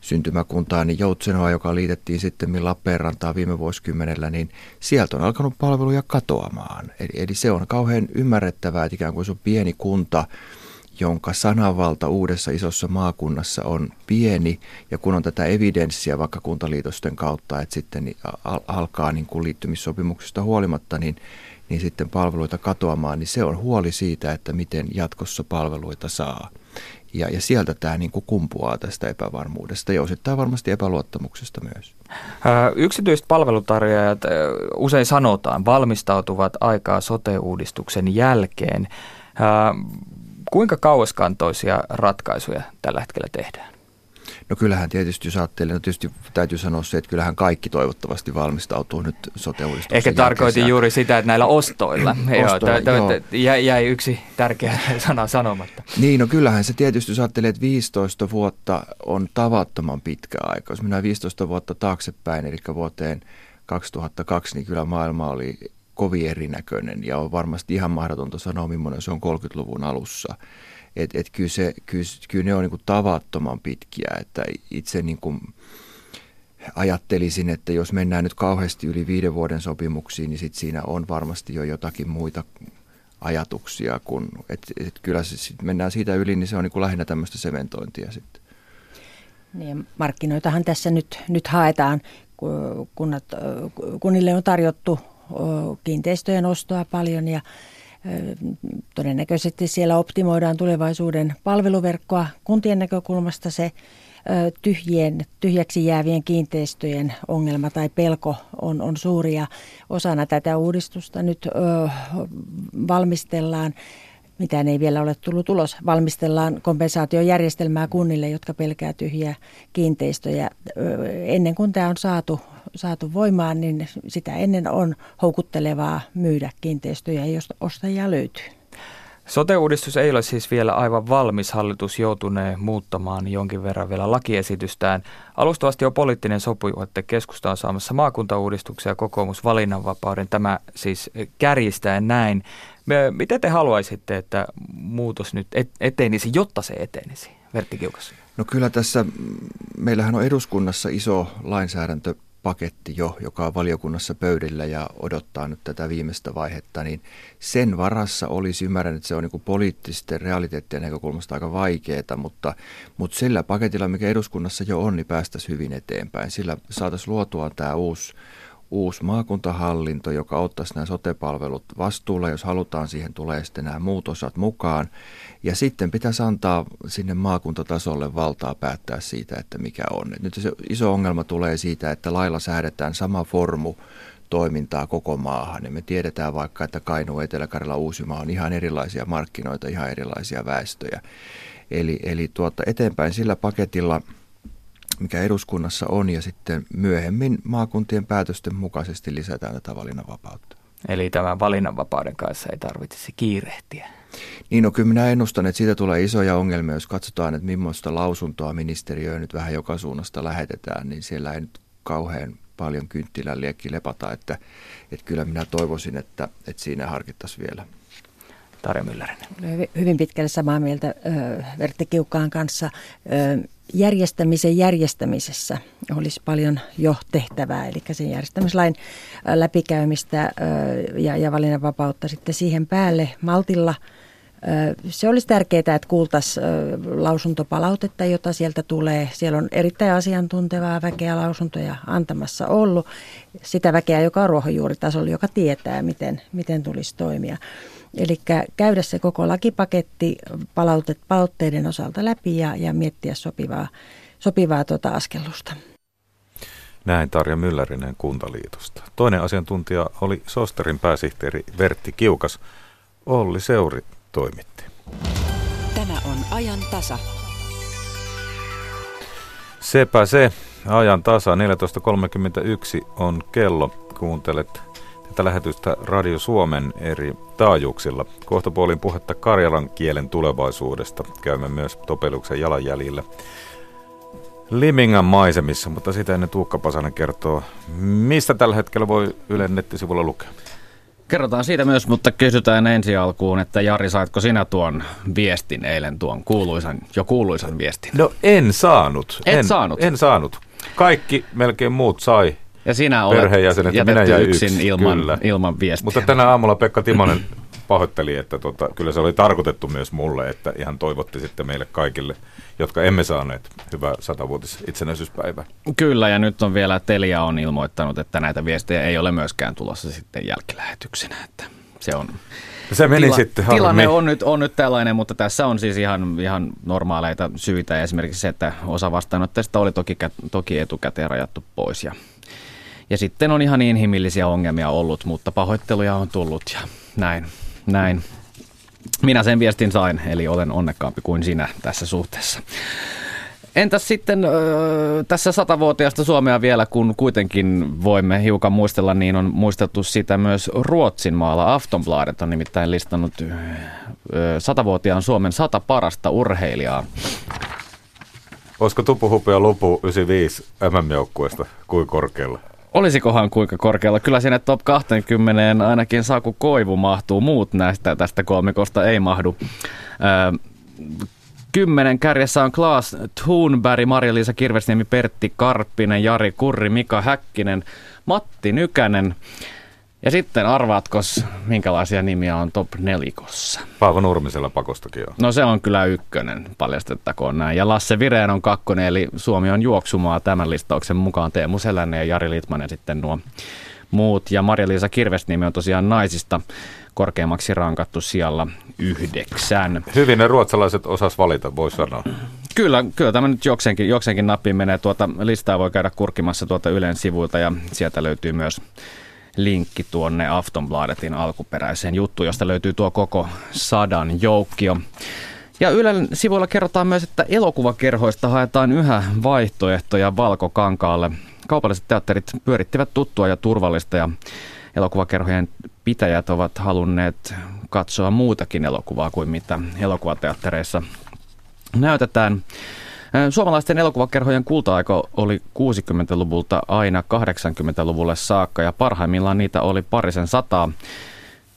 syntymäkuntaa, niin Joutsenoa, joka liitettiin sitten Lappeenrantaa viime vuosikymmenellä, niin sieltä on alkanut palveluja katoamaan. Eli, eli se on kauhean ymmärrettävää, että ikään kuin se on pieni kunta, jonka sananvalta uudessa isossa maakunnassa on pieni, ja kun on tätä evidenssiä vaikka kuntaliitosten kautta, että sitten alkaa niin kuin liittymissopimuksesta huolimatta, niin niin sitten palveluita katoamaan, niin se on huoli siitä, että miten jatkossa palveluita saa. Ja, ja sieltä tämä niin kuin kumpuaa tästä epävarmuudesta ja osittain varmasti epäluottamuksesta myös. Yksityiset palvelutarjoajat usein sanotaan valmistautuvat aikaa sote-uudistuksen jälkeen. Kuinka kauaskantoisia ratkaisuja tällä hetkellä tehdään? No kyllähän tietysti, jos ajattelee, no tietysti täytyy sanoa se, että kyllähän kaikki toivottavasti valmistautuu nyt sote Ehkä tarkoitin juuri sitä, että näillä ostoilla, ostoilla joo, joo. jäi yksi tärkeä sana sanomatta. Niin, no kyllähän se tietysti, jos ajattelee, että 15 vuotta on tavattoman pitkä aika. Jos mennään 15 vuotta taaksepäin, eli vuoteen 2002, niin kyllä maailma oli kovin erinäköinen ja on varmasti ihan mahdotonta sanoa, millainen se on 30-luvun alussa. Että et kyllä, se, kyllä, kyllä ne on niin tavattoman pitkiä, että itse niin kuin, ajattelisin, että jos mennään nyt kauheasti yli viiden vuoden sopimuksiin, niin sit siinä on varmasti jo jotakin muita ajatuksia, kun et, et kyllä se, sit mennään siitä yli, niin se on niin kuin lähinnä tämmöistä sementointia sitten. Niin, markkinoitahan tässä nyt, nyt haetaan. Kunnat, kunnille on tarjottu kiinteistöjen ostoa paljon ja todennäköisesti siellä optimoidaan tulevaisuuden palveluverkkoa. Kuntien näkökulmasta se tyhjien, tyhjäksi jäävien kiinteistöjen ongelma tai pelko on, on suuri ja osana tätä uudistusta nyt ö, valmistellaan mitään ei vielä ole tullut ulos. Valmistellaan kompensaatiojärjestelmää kunnille, jotka pelkää tyhjiä kiinteistöjä. Ennen kuin tämä on saatu, saatu voimaan, niin sitä ennen on houkuttelevaa myydä kiinteistöjä, jos ostajia löytyy. Sote-uudistus ei ole siis vielä aivan valmis. Hallitus joutunee muuttamaan jonkin verran vielä lakiesitystään. Alustavasti on poliittinen sopu, että keskusta on saamassa maakuntauudistuksia ja kokoomus valinnanvapauden. Tämä siis kärjistäen näin. Miten te haluaisitte, että muutos nyt etenisi, jotta se etenisi? Vertti Kiukas. No kyllä tässä, meillähän on eduskunnassa iso lainsäädäntö paketti jo, joka on valiokunnassa pöydillä ja odottaa nyt tätä viimeistä vaihetta, niin sen varassa olisi ymmärrän, että se on niin poliittisten realiteettien näkökulmasta aika vaikeaa, mutta, mutta sillä paketilla, mikä eduskunnassa jo on, niin päästäisiin hyvin eteenpäin. Sillä saataisiin luotua tämä uusi uusi maakuntahallinto, joka ottaisi nämä sotepalvelut vastuulle, jos halutaan, siihen tulee sitten nämä muut osat mukaan. Ja sitten pitäisi antaa sinne maakuntatasolle valtaa päättää siitä, että mikä on. Et nyt se iso ongelma tulee siitä, että lailla säädetään sama formu toimintaa koko maahan. Ja me tiedetään vaikka, että Kainu, Etelä-Karjala, Uusimaa on ihan erilaisia markkinoita, ihan erilaisia väestöjä. Eli, eli tuota, eteenpäin sillä paketilla – mikä eduskunnassa on, ja sitten myöhemmin maakuntien päätösten mukaisesti lisätään tätä valinnanvapautta. Eli tämän valinnanvapauden kanssa ei tarvitsisi kiirehtiä. Niin, no kyllä minä ennustan, että siitä tulee isoja ongelmia, jos katsotaan, että millaista lausuntoa ministeriöön nyt vähän joka suunnasta lähetetään, niin siellä ei nyt kauhean paljon kynttilän liekki lepata, että, että kyllä minä toivoisin, että, että siinä harkittaisiin vielä. Tarja. Hyvin pitkälle samaa mieltä Vertti Kiukkaan kanssa järjestämisen järjestämisessä olisi paljon jo tehtävää, eli sen järjestämislain läpikäymistä ja, ja valinnanvapautta sitten siihen päälle maltilla. Se olisi tärkeää, että kuultaisiin lausuntopalautetta, jota sieltä tulee. Siellä on erittäin asiantuntevaa väkeä lausuntoja antamassa ollut. Sitä väkeä, joka on ruohonjuuritasolla, joka tietää, miten, miten tulisi toimia. Eli käydä se koko lakipaketti palautet, palautteiden osalta läpi ja, ja miettiä sopivaa, sopivaa tuota askellusta. Näin Tarja Myllärinen Kuntaliitosta. Toinen asiantuntija oli Sosterin pääsihteeri Vertti Kiukas. Olli Seuri toimitti. Tämä on ajan tasa. Sepä se. Ajan tasa 14.31 on kello. Kuuntelet tätä lähetystä Radio Suomen eri taajuuksilla. Kohtapuolin puhetta karjalan kielen tulevaisuudesta. Käymme myös Topeluksen jalanjäljillä. Limingan maisemissa, mutta sitä ennen Tuukka Pasanen kertoo, mistä tällä hetkellä voi Ylen nettisivulla lukea. Kerrotaan siitä myös, mutta kysytään ensi alkuun, että Jari, saitko sinä tuon viestin eilen, tuon kuuluisan, jo kuuluisan viestin? No en saanut. Et en, saanut? En saanut. Kaikki melkein muut sai ja sinä olet perheenjäsenet ja minä jäin yksin yksi, ilman, kyllä. ilman viestiä. Mutta tänä aamulla Pekka Timonen pahoitteli, että tota, kyllä se oli tarkoitettu myös mulle, että ihan toivotti sitten meille kaikille, jotka emme saaneet hyvää satavuotis itsenäisyyspäivää. Kyllä, ja nyt on vielä Telia on ilmoittanut, että näitä viestejä ei ole myöskään tulossa sitten jälkilähetyksenä, että se on se meni Tila, sitten harmi. Tilanne on nyt, on nyt tällainen, mutta tässä on siis ihan, ihan normaaleita syitä. Esimerkiksi se, että osa vastaanottajista oli toki, toki etukäteen rajattu pois ja ja sitten on ihan inhimillisiä ongelmia ollut, mutta pahoitteluja on tullut ja näin, näin. Minä sen viestin sain, eli olen onnekkaampi kuin sinä tässä suhteessa. Entäs sitten öö, tässä satavuotiaasta Suomea vielä, kun kuitenkin voimme hiukan muistella, niin on muistettu sitä myös Ruotsin maalla. Aftonbladet on nimittäin listannut öö, satavuotiaan Suomen sata parasta urheilijaa. Olisiko Tupu Hupea lupu 95 MM-joukkueesta kuin korkealla? Olisikohan kuinka korkealla? Kyllä sinne top 20 ainakin Saku Koivu mahtuu. Muut näistä tästä kolmikosta ei mahdu. Öö, kymmenen. Kärjessä on Klaas Thunberg, Maria-Liisa Kirvesniemi, Pertti Karppinen, Jari Kurri, Mika Häkkinen, Matti Nykänen. Ja sitten arvaatko, minkälaisia nimiä on top nelikossa? Paavo Nurmisella pakostakin on. No se on kyllä ykkönen, paljastettakoon näin. Ja Lasse Vireen on kakkonen, eli Suomi on juoksumaa tämän listauksen mukaan. Teemu Selänen ja Jari Litmanen sitten nuo muut. Ja Maria-Liisa Kirvesniemi on tosiaan naisista korkeammaksi rankattu siellä yhdeksän. Hyvin ne ruotsalaiset osas valita, voi sanoa. Kyllä, kyllä tämä nyt jokseenkin, jokseenkin nappiin menee. Tuota listaa voi käydä kurkimassa tuota Ylen sivuilta ja sieltä löytyy myös linkki tuonne Aftonbladetin alkuperäiseen juttuun, josta löytyy tuo koko sadan joukkio. Ja Ylen sivuilla kerrotaan myös, että elokuvakerhoista haetaan yhä vaihtoehtoja Valkokankaalle. Kaupalliset teatterit pyörittivät tuttua ja turvallista ja elokuvakerhojen pitäjät ovat halunneet katsoa muutakin elokuvaa kuin mitä elokuvateattereissa näytetään. Suomalaisten elokuvakerhojen kulta-aika oli 60-luvulta aina 80-luvulle saakka ja parhaimmillaan niitä oli parisen sataa.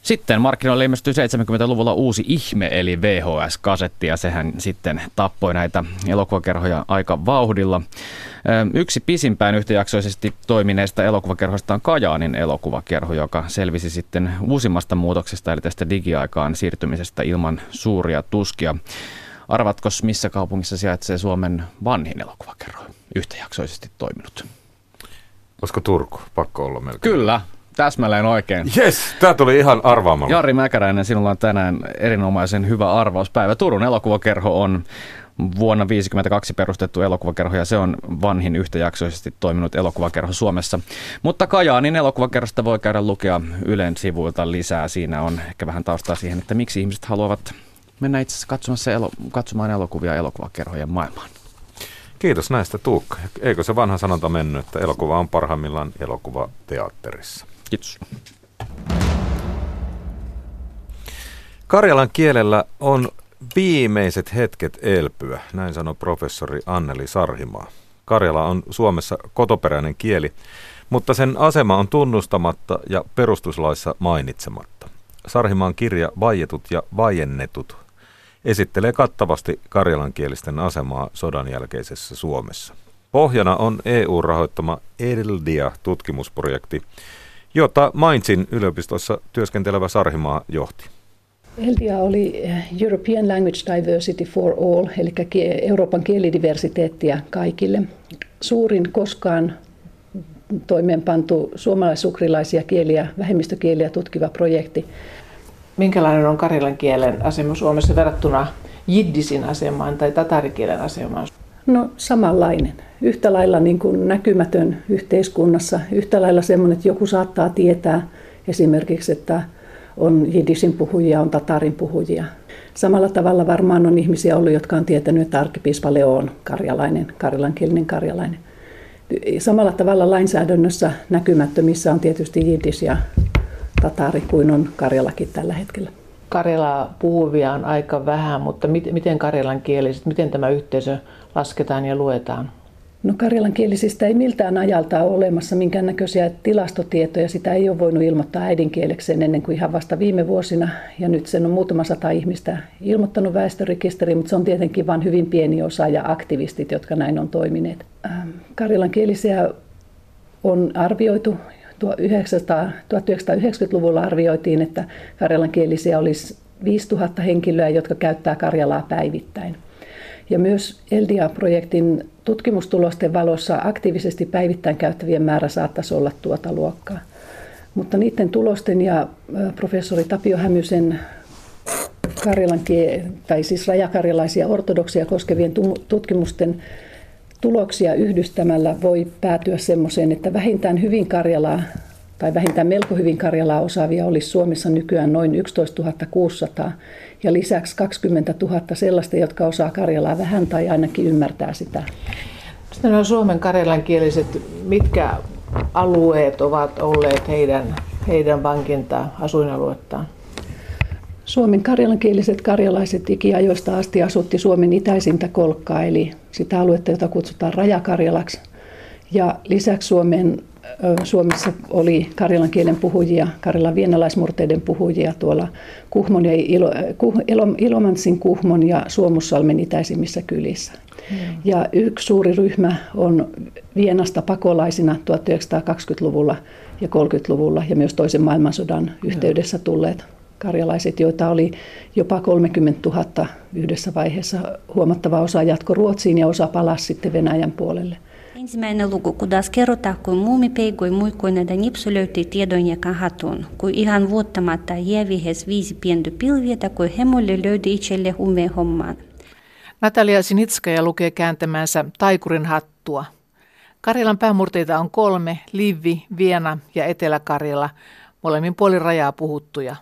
Sitten markkinoille ilmestyi 70-luvulla uusi ihme eli VHS-kasetti ja sehän sitten tappoi näitä elokuvakerhoja aika vauhdilla. Yksi pisimpään yhtäjaksoisesti toimineista elokuvakerhoista on Kajaanin elokuvakerho, joka selvisi sitten uusimmasta muutoksesta eli tästä digiaikaan siirtymisestä ilman suuria tuskia. Arvatko, missä kaupungissa sijaitsee Suomen vanhin elokuvakerho yhtäjaksoisesti toiminut? Olisiko Turku? Pakko olla melkein. Kyllä, täsmälleen oikein. Yes, tämä tuli ihan arvaamalla. Jari Mäkäräinen, sinulla on tänään erinomaisen hyvä arvauspäivä. Turun elokuvakerho on vuonna 1952 perustettu elokuvakerho ja se on vanhin yhtäjaksoisesti toiminut elokuvakerho Suomessa. Mutta Kajaanin elokuvakerhosta voi käydä lukea Ylen sivuilta lisää. Siinä on ehkä vähän taustaa siihen, että miksi ihmiset haluavat mennä itse asiassa katsomassa elo, katsomaan elokuvia elokuvakerhojen maailmaan. Kiitos näistä Tuukka. Eikö se vanha sanonta mennyt, että elokuva on parhaimmillaan elokuva teatterissa? Kiitos. Karjalan kielellä on viimeiset hetket elpyä, näin sanoi professori Anneli Sarhimaa. Karjala on Suomessa kotoperäinen kieli, mutta sen asema on tunnustamatta ja perustuslaissa mainitsematta. Sarhimaan kirja Vaietut ja vaiennetut esittelee kattavasti karjalankielisten asemaa sodan jälkeisessä Suomessa. Pohjana on EU-rahoittama ELDIA-tutkimusprojekti, jota Mainzin yliopistossa työskentelevä Sarhimaa johti. ELDIA oli European Language Diversity for All, eli Euroopan kielidiversiteettiä kaikille. Suurin koskaan toimeenpantu suomalaisukrilaisia kieliä, vähemmistökieliä tutkiva projekti. Minkälainen on karjalan kielen asema Suomessa verrattuna jiddisin asemaan tai tatarikielen asemaan? No samanlainen. Yhtä lailla niin kuin näkymätön yhteiskunnassa. Yhtä lailla semmoinen, että joku saattaa tietää esimerkiksi, että on jiddisin puhujia, on tatarin puhujia. Samalla tavalla varmaan on ihmisiä ollut, jotka on tietänyt, että arkkipiispa Leo on karjalainen, karjalankielinen karjalainen. Samalla tavalla lainsäädännössä näkymättömissä on tietysti jiddis ja tatari kuin on Karjalakin tällä hetkellä. Karjalaa puhuvia on aika vähän, mutta miten karjalan kieliset, miten tämä yhteisö lasketaan ja luetaan? No karjalan kielisistä ei miltään ajalta ole olemassa minkäännäköisiä tilastotietoja. Sitä ei ole voinut ilmoittaa äidinkielekseen ennen kuin ihan vasta viime vuosina. Ja nyt sen on muutama sata ihmistä ilmoittanut väestörekisteriin, mutta se on tietenkin vain hyvin pieni osa ja aktivistit, jotka näin on toimineet. Ähm, karjalan kielisiä on arvioitu 1990-luvulla arvioitiin, että karjalankielisiä olisi 5000 henkilöä, jotka käyttää Karjalaa päivittäin. Ja myös LDA-projektin tutkimustulosten valossa aktiivisesti päivittäin käyttävien määrä saattaisi olla tuota luokkaa. Mutta niiden tulosten ja professori Tapio Hämysen Karjalan, tai siis rajakarjalaisia ortodoksia koskevien tutkimusten tuloksia yhdistämällä voi päätyä semmoiseen, että vähintään hyvin Karjalaa tai vähintään melko hyvin Karjalaa osaavia olisi Suomessa nykyään noin 11 600 ja lisäksi 20 000 sellaista, jotka osaa Karjalaa vähän tai ainakin ymmärtää sitä. Sitten on suomen karjalankieliset, mitkä alueet ovat olleet heidän, heidän vankintaa, asuinaluettaan? Suomen karjalankieliset karjalaiset ikiajoista asti asutti Suomen itäisintä kolkkaa, eli sitä aluetta, jota kutsutaan Rajakarjalaksi. Ja lisäksi Suomen Suomessa oli karjalan kielen puhujia, karjalan vienalaismurteiden puhujia tuolla Kuhmon ja Ilo, Kuh, Ilomantsin, Kuhmon ja Suomussalmen itäisimmissä kylissä. Mm. Ja yksi suuri ryhmä on Vienasta pakolaisina 1920-luvulla ja 30-luvulla ja myös toisen maailmansodan yhteydessä tulleet karjalaiset, joita oli jopa 30 000 yhdessä vaiheessa. Huomattava osa jatko Ruotsiin ja osa palasi sitten Venäjän puolelle. Ensimmäinen luku, kudas kerrotaan, kun muumipeikoi muikkoina nipsu löytyi tiedon ja kahatun, kun ihan vuottamatta jävihes viisi pientä pilvietä, kun hemolle löytyi itselle humeen hommaan. Natalia Sinitskaja lukee kääntämänsä Taikurin hattua. Karjalan päämurteita on kolme, Livvi, Viena ja Etelä-Karjala, molemmin puolin rajaa puhuttuja.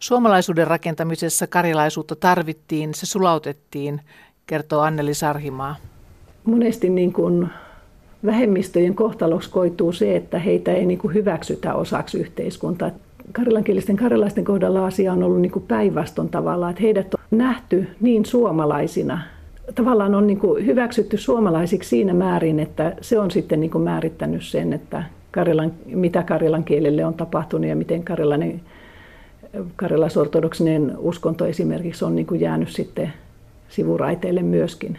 Suomalaisuuden rakentamisessa karjalaisuutta tarvittiin, se sulautettiin, kertoo Anneli Sarhimaa. Monesti niin kuin vähemmistöjen kohtaloksi koituu se, että heitä ei niin kuin hyväksytä osaksi yhteiskuntaa. Karjalankielisten karjalaisten kohdalla asia on ollut niin päinvastoin tavallaan, että heidät on nähty niin suomalaisina. Tavallaan on niin kuin hyväksytty suomalaisiksi siinä määrin, että se on sitten niin kuin määrittänyt sen, että Karjalan, mitä karjalan kielelle on tapahtunut ja miten karjalainen karjalaisortodoksinen uskonto esimerkiksi on niin kuin jäänyt sitten sivuraiteille myöskin.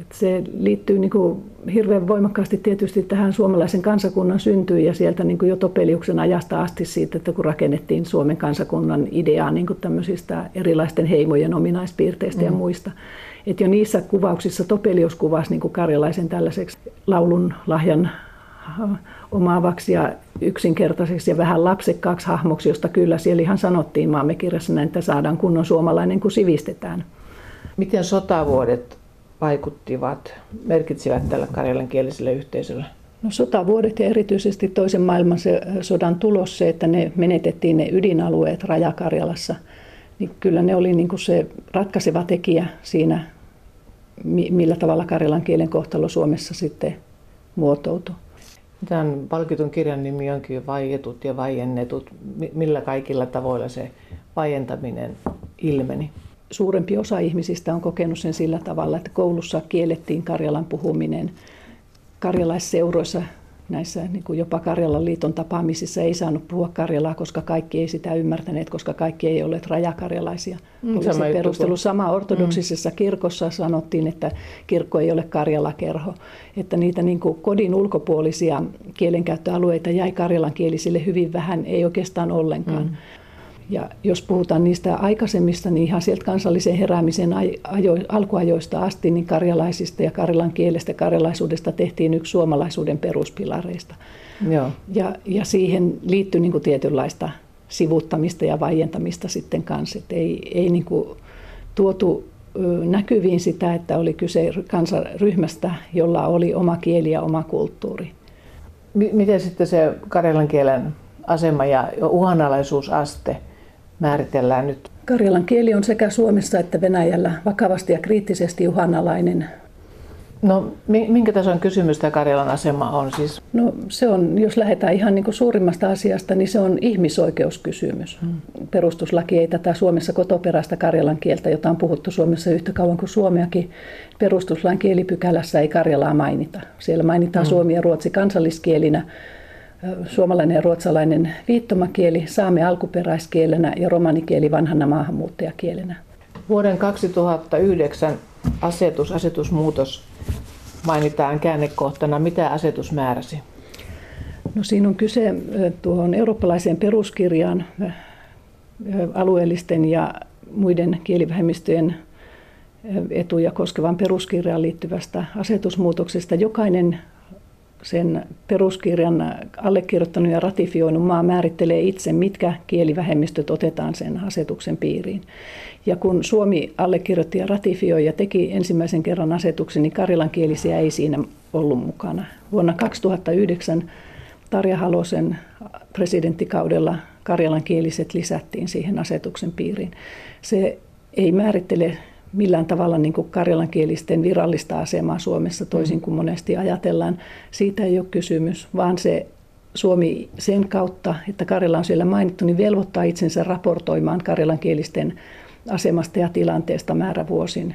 Et se liittyy niin kuin hirveän voimakkaasti tietysti tähän suomalaisen kansakunnan syntyyn ja sieltä niin kuin jo Topeliuksen ajasta asti siitä, että kun rakennettiin Suomen kansakunnan ideaa niin kuin tämmöisistä erilaisten heimojen ominaispiirteistä mm. ja muista. Et jo niissä kuvauksissa Topelius kuvasi niin kuin karjalaisen tällaiseksi laulun lahjan omaavaksi ja yksinkertaiseksi ja vähän lapsekkaaksi hahmoksi, josta kyllä siellä ihan sanottiin maamme kirjassa näin, että saadaan kunnon suomalainen, kun sivistetään. Miten sotavuodet vaikuttivat, merkitsivät tällä karjalankieliselle yhteisölle? No sotavuodet ja erityisesti toisen maailmansodan tulos se, että ne menetettiin ne ydinalueet Rajakarjalassa, niin kyllä ne oli niin kuin se ratkaiseva tekijä siinä, millä tavalla karjalan kielen kohtalo Suomessa sitten muotoutui. Tämän palkitun kirjan nimi onkin Vaietut ja vaiennetut. Millä kaikilla tavoilla se vaientaminen ilmeni? Suurempi osa ihmisistä on kokenut sen sillä tavalla, että koulussa kiellettiin karjalan puhuminen. Karjalaisseuroissa näissä niin kuin jopa Karjalan liiton tapaamisissa ei saanut puhua Karjalaa, koska kaikki ei sitä ymmärtäneet, koska kaikki ei olleet rajakarjalaisia. Mm, Oli se perustelu. Sama ortodoksisessa mm. kirkossa sanottiin, että kirkko ei ole Karjala-kerho. Että niitä niin kuin kodin ulkopuolisia kielenkäyttöalueita jäi karjalankielisille hyvin vähän, ei oikeastaan ollenkaan. Mm. Ja jos puhutaan niistä aikaisemmista, niin ihan sieltä kansallisen heräämisen ajo, alkuajoista asti, niin karjalaisista ja karjalan kielestä karjalaisuudesta tehtiin yksi suomalaisuuden peruspilareista. Joo. Ja, ja siihen liittyy niin kuin tietynlaista sivuttamista ja vaientamista sitten kanssa. Et ei, ei niin kuin tuotu näkyviin sitä, että oli kyse kansaryhmästä, jolla oli oma kieli ja oma kulttuuri. Miten sitten se karjalan kielen asema ja uhanalaisuusaste – määritellään nyt? Karjalan kieli on sekä Suomessa että Venäjällä vakavasti ja kriittisesti uhanalainen. No minkä tason kysymys tämä Karjalan asema on siis? No se on, jos lähdetään ihan niin kuin suurimmasta asiasta, niin se on ihmisoikeuskysymys. Hmm. Perustuslaki ei tätä Suomessa kotoperäistä Karjalan kieltä, jota on puhuttu Suomessa yhtä kauan kuin Suomeakin. Perustuslain kielipykälässä ei Karjalaa mainita. Siellä mainitaan hmm. suomi ja ruotsi kansalliskielinä, suomalainen ja ruotsalainen viittomakieli, saame alkuperäiskielenä ja romanikieli vanhana maahanmuuttajakielenä. Vuoden 2009 asetus, asetusmuutos mainitaan käännekohtana. Mitä asetus määräsi? No siinä on kyse tuohon eurooppalaiseen peruskirjaan alueellisten ja muiden kielivähemmistöjen etuja koskevan peruskirjaan liittyvästä asetusmuutoksesta. Jokainen sen peruskirjan allekirjoittanut ja ratifioinut maa määrittelee itse, mitkä kielivähemmistöt otetaan sen asetuksen piiriin. Ja kun Suomi allekirjoitti ja ratifioi ja teki ensimmäisen kerran asetuksen, niin karjalankielisiä ei siinä ollut mukana. Vuonna 2009 Tarja Halosen presidenttikaudella karjalankieliset lisättiin siihen asetuksen piiriin. Se ei määrittele millään tavalla niin kuin karjalankielisten virallista asemaa Suomessa toisin kuin monesti ajatellaan. Siitä ei ole kysymys, vaan se Suomi sen kautta, että Karjala on siellä mainittu, niin velvoittaa itsensä raportoimaan karjalankielisten asemasta ja tilanteesta määrävuosin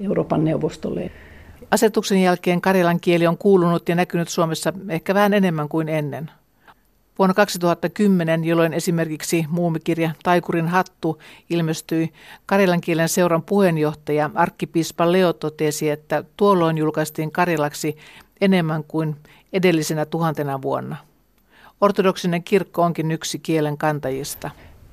Euroopan neuvostolle. Asetuksen jälkeen karjalan kieli on kuulunut ja näkynyt Suomessa ehkä vähän enemmän kuin ennen. Vuonna 2010, jolloin esimerkiksi muumikirja Taikurin hattu ilmestyi, karjalan kielen seuran puheenjohtaja arkkipiispa Leo totesi, että tuolloin julkaistiin karjalaksi enemmän kuin edellisenä tuhantena vuonna. Ortodoksinen kirkko onkin yksi kielen kantajista.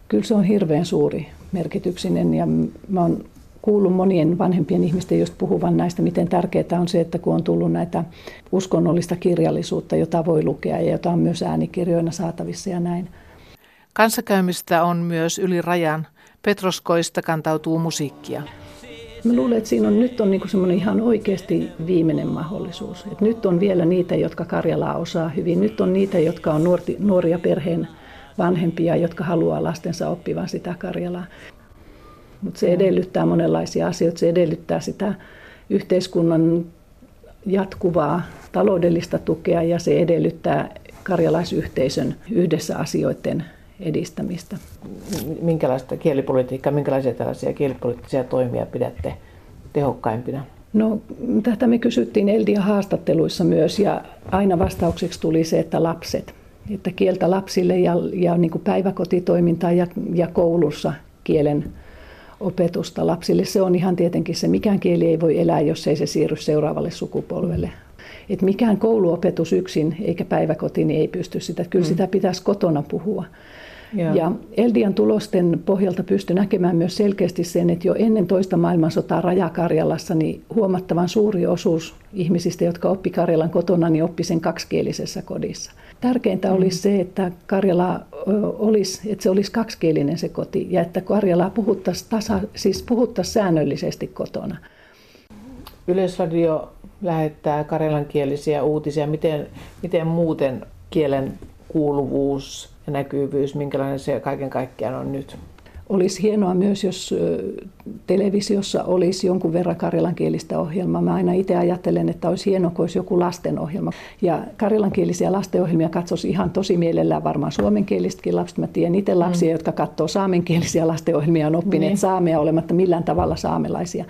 Kyllä se on hirveän suuri merkityksinen ja mä oon kuullut monien vanhempien ihmisten just puhuvan näistä, miten tärkeää on se, että kun on tullut näitä uskonnollista kirjallisuutta, jota voi lukea ja jota on myös äänikirjoina saatavissa ja näin. Kanssakäymistä on myös yli rajan. Petroskoista kantautuu musiikkia. Mä luulen, että siinä on, nyt on niin semmoinen ihan oikeasti viimeinen mahdollisuus. Et nyt on vielä niitä, jotka Karjalaa osaa hyvin. Nyt on niitä, jotka on nuorti, nuoria perheen vanhempia, jotka haluaa lastensa oppivan sitä Karjalaa. Mutta se edellyttää monenlaisia asioita. Se edellyttää sitä yhteiskunnan jatkuvaa taloudellista tukea ja se edellyttää karjalaisyhteisön yhdessä asioiden edistämistä. Minkälaista kielipolitiikkaa, minkälaisia tällaisia kielipoliittisia toimia pidätte tehokkaimpina? No, tätä me kysyttiin Eldia haastatteluissa myös ja aina vastaukseksi tuli se, että lapset. Että kieltä lapsille ja, ja niin kuin päiväkotitoimintaa ja, ja koulussa kielen opetusta lapsille. Se on ihan tietenkin se, mikään kieli ei voi elää, jos ei se siirry seuraavalle sukupolvelle. Et mikään kouluopetus yksin eikä päiväkoti niin ei pysty sitä. Kyllä mm. sitä pitäisi kotona puhua. Ja. ja Eldian tulosten pohjalta pystyi näkemään myös selkeästi sen, että jo ennen toista maailmansotaa Rajakarjalassa niin huomattavan suuri osuus ihmisistä, jotka oppi Karjalan kotona, niin oppi sen kaksikielisessä kodissa. Tärkeintä mm. olisi se, että Karjala olisi, että se olisi kaksikielinen se koti ja että Karjalaa puhuttaisiin, tasa, siis puhuttaisiin säännöllisesti kotona. Yleisradio lähettää karjalankielisiä uutisia. Miten, miten muuten kielen kuuluvuus ja näkyvyys, minkälainen se kaiken kaikkiaan on nyt? Olisi hienoa myös, jos televisiossa olisi jonkun verran karjalankielistä ohjelmaa. Mä aina itse ajattelen, että olisi hienoa, kun olisi joku lastenohjelma. Ja karjalankielisiä lastenohjelmia katsoisi ihan tosi mielellään varmaan suomenkielistäkin lapset. Mä tiedän itse lapsia, mm. jotka katsoo saamenkielisiä lastenohjelmia, on oppineet niin. saamea olematta millään tavalla saamelaisia.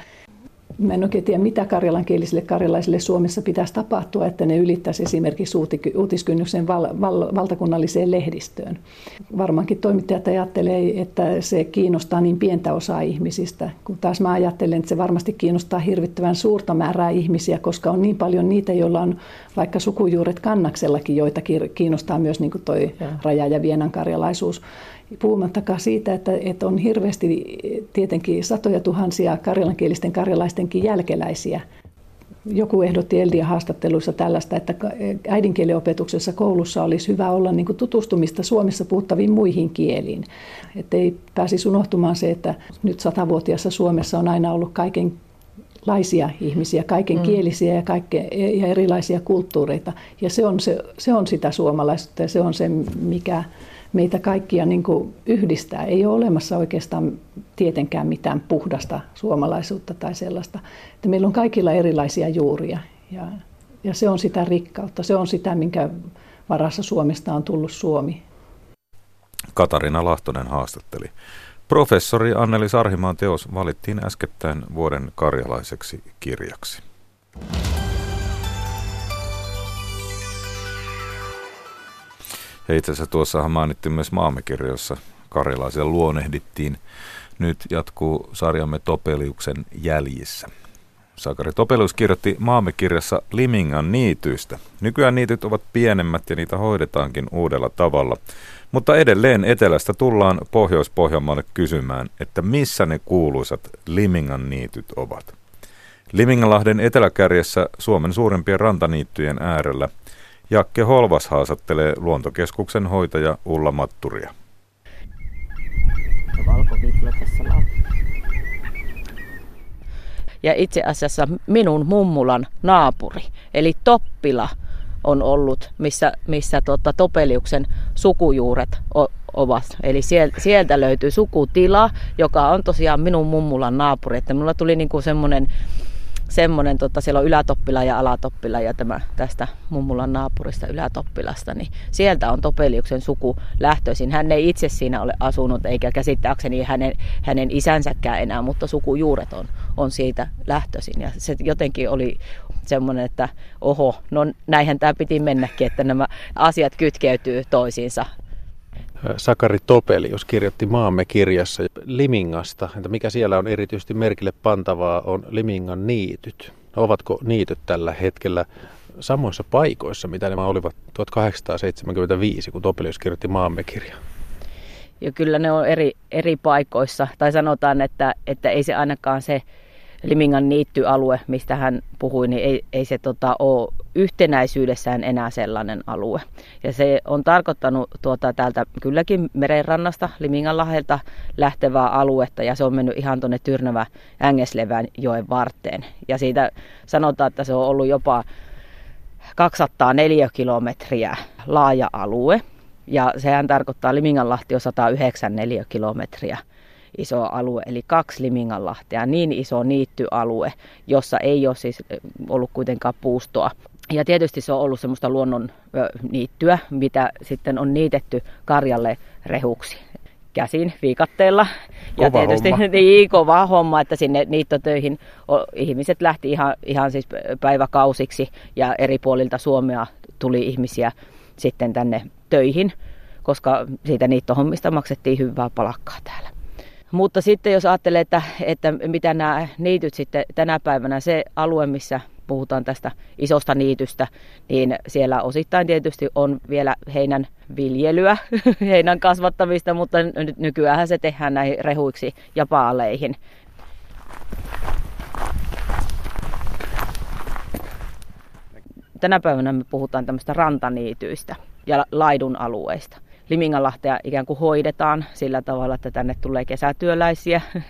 Mä en oikein tiedä, mitä karjalankielisille karjalaisille Suomessa pitäisi tapahtua, että ne ylittäisi esimerkiksi uutiskynnyksen val, val, valtakunnalliseen lehdistöön. Varmaankin toimittajat ajattelee, että se kiinnostaa niin pientä osaa ihmisistä, kun taas mä ajattelen, että se varmasti kiinnostaa hirvittävän suurta määrää ihmisiä, koska on niin paljon niitä, joilla on vaikka sukujuuret kannaksellakin, joita kiinnostaa myös niin kuin toi raja- ja vienan karjalaisuus. Puhumattakaan siitä, että, että on hirveästi tietenkin satoja tuhansia karjalankielisten karjalaistenkin jälkeläisiä. Joku ehdotti Eldian haastatteluissa tällaista, että äidinkielen opetuksessa koulussa olisi hyvä olla niin tutustumista Suomessa puhuttaviin muihin kieliin. Että ei pääsisi unohtumaan se, että nyt satavuotiaassa Suomessa on aina ollut kaiken laisia ihmisiä, kaiken kielisiä ja, kaikke, ja erilaisia kulttuureita. Ja se on, se, se on sitä suomalaisuutta ja se on se, mikä meitä kaikkia niin kuin yhdistää. Ei ole olemassa oikeastaan tietenkään mitään puhdasta suomalaisuutta tai sellaista. Että meillä on kaikilla erilaisia juuria ja, ja se on sitä rikkautta. Se on sitä, minkä varassa Suomesta on tullut Suomi. Katarina Lahtonen haastatteli. Professori Anneli Sarhimaan teos valittiin äskettäin vuoden karjalaiseksi kirjaksi. Ja itse asiassa tuossahan mainittiin myös maamekirjoissa karjalaisia luonehdittiin. Nyt jatkuu sarjamme Topeliuksen jäljissä. Sakari Topelius kirjoitti maamekirjassa Limingan niityistä. Nykyään niityt ovat pienemmät ja niitä hoidetaankin uudella tavalla. Mutta edelleen etelästä tullaan Pohjois-Pohjanmaalle kysymään, että missä ne kuuluisat Limingan niityt ovat. Liminganlahden eteläkärjessä Suomen suurimpien rantaniittyjen äärellä – Jakke Holvas haastattelee luontokeskuksen hoitaja Ulla Matturia. Ja itse asiassa minun mummulan naapuri, eli Toppila, on ollut, missä, missä tota, Topeliuksen sukujuuret o, ovat. Eli sieltä, sieltä löytyy sukutila, joka on tosiaan minun mummulan naapuri. Että mulla tuli niinku semmoinen semmoinen, tota, siellä on Ylätoppila ja Alatoppila ja tämä tästä mummulan naapurista Ylätoppilasta, niin sieltä on Topeliuksen suku lähtöisin. Hän ei itse siinä ole asunut eikä käsittääkseni hänen, hänen isänsäkään enää, mutta sukujuuret on, on siitä lähtöisin. Ja se jotenkin oli semmoinen, että oho, no näinhän tämä piti mennäkin, että nämä asiat kytkeytyy toisiinsa. Sakari Topelius kirjoitti Maamme kirjassa Limingasta, että mikä siellä on erityisesti merkille pantavaa on Limingan niityt. Ovatko niityt tällä hetkellä samoissa paikoissa, mitä ne olivat 1875, kun Topelius kirjoitti Maamme kirja? Ja kyllä ne on eri, eri paikoissa, tai sanotaan, että, että ei se ainakaan se Limingan niittyalue, mistä hän puhui, niin ei, ei se tota, ole yhtenäisyydessään enää sellainen alue. Ja se on tarkoittanut tuota, täältä kylläkin merenrannasta Liminganlahelta lähtevää aluetta, ja se on mennyt ihan tuonne Tyrnävä Ängeslevän joen varteen. Ja siitä sanotaan, että se on ollut jopa 204 kilometriä laaja alue, ja sehän tarkoittaa Liminganlahti on 194 kilometriä iso alue, eli kaksi Liminganlahtea, niin iso niittyalue, jossa ei ole siis ollut kuitenkaan puustoa. Ja tietysti se on ollut semmoista luonnon niittyä, mitä sitten on niitetty karjalle rehuksi käsin viikatteella. Kova ja tietysti homma. niin kova homma, että sinne niittotöihin ihmiset lähti ihan, ihan siis päiväkausiksi ja eri puolilta Suomea tuli ihmisiä sitten tänne töihin, koska siitä niittohommista maksettiin hyvää palakkaa täällä. Mutta sitten jos ajattelee, että, että mitä nämä niityt sitten tänä päivänä, se alue, missä puhutaan tästä isosta niitystä, niin siellä osittain tietysti on vielä heinän viljelyä, heinän kasvattamista, mutta nykyään se tehdään näihin rehuiksi ja paaleihin. Tänä päivänä me puhutaan tämmöistä rantaniityistä ja laidun alueista. Liminganlahtea ikään kuin hoidetaan sillä tavalla, että tänne tulee kesätyöläisiä,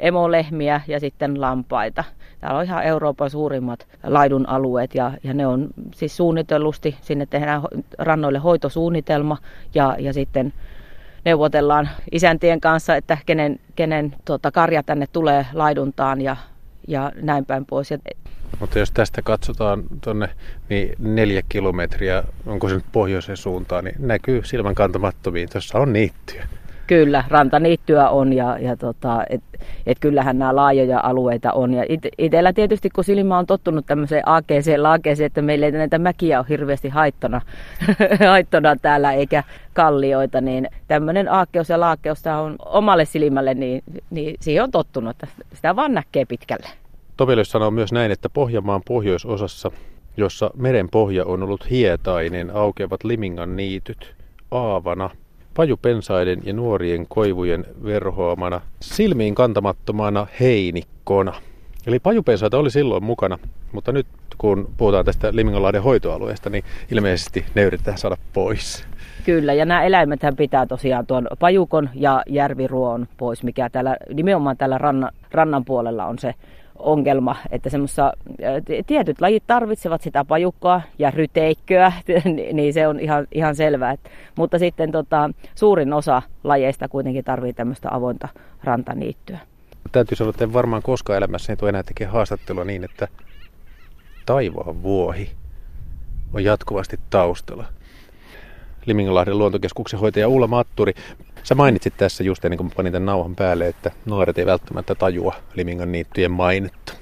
emolehmiä ja sitten lampaita. Täällä on ihan Euroopan suurimmat laidun alueet ja, ja ne on siis suunnitellusti, sinne tehdään rannoille hoitosuunnitelma ja, ja sitten neuvotellaan isäntien kanssa, että kenen, kenen tuota, karja tänne tulee laiduntaan ja, ja näin päin pois. Ja Mutta jos tästä katsotaan tuonne niin neljä kilometriä, onko se nyt pohjoisen suuntaan, niin näkyy silmän kantamattomiin. Tuossa on niittyä. Kyllä, rantaniittyä on ja, ja tota, et, et kyllähän nämä laajoja alueita on. Ja it, itsellä tietysti, kun silmä on tottunut tämmöiseen aakeeseen laakeeseen, että meillä ei näitä mäkiä ole hirveästi haittona, haittona täällä eikä kallioita, niin tämmöinen aakkeus ja laakeus on omalle silmälle, niin, niin siihen on tottunut, että sitä vaan näkee pitkälle. Topelius sanoo myös näin, että Pohjanmaan pohjoisosassa, jossa meren pohja on ollut hietainen, aukeavat Limingan niityt aavana, pajupensaiden ja nuorien koivujen verhoamana, silmiin kantamattomana heinikkona. Eli pajupensaita oli silloin mukana, mutta nyt kun puhutaan tästä Liminganlahden hoitoalueesta, niin ilmeisesti ne yritetään saada pois. Kyllä, ja nämä eläimethän pitää tosiaan tuon pajukon ja järviruon pois, mikä täällä, nimenomaan täällä rannan, rannan puolella on se ongelma, että semmoissa tietyt lajit tarvitsevat sitä pajukkoa ja ryteikköä, niin se on ihan, ihan selvää. Mutta sitten tota, suurin osa lajeista kuitenkin tarvitsee tämmöistä avointa rantaniittyä. Täytyy sanoa, että en varmaan koskaan elämässäni tule enää tekemään haastattelua niin, että taivaan vuohi on jatkuvasti taustalla. Liminganlahden luontokeskuksen hoitaja Ulla Matturi, sä mainitsit tässä just ennen kuin panin tämän nauhan päälle, että nuoret ei välttämättä tajua Limingan niittyjen mainetta.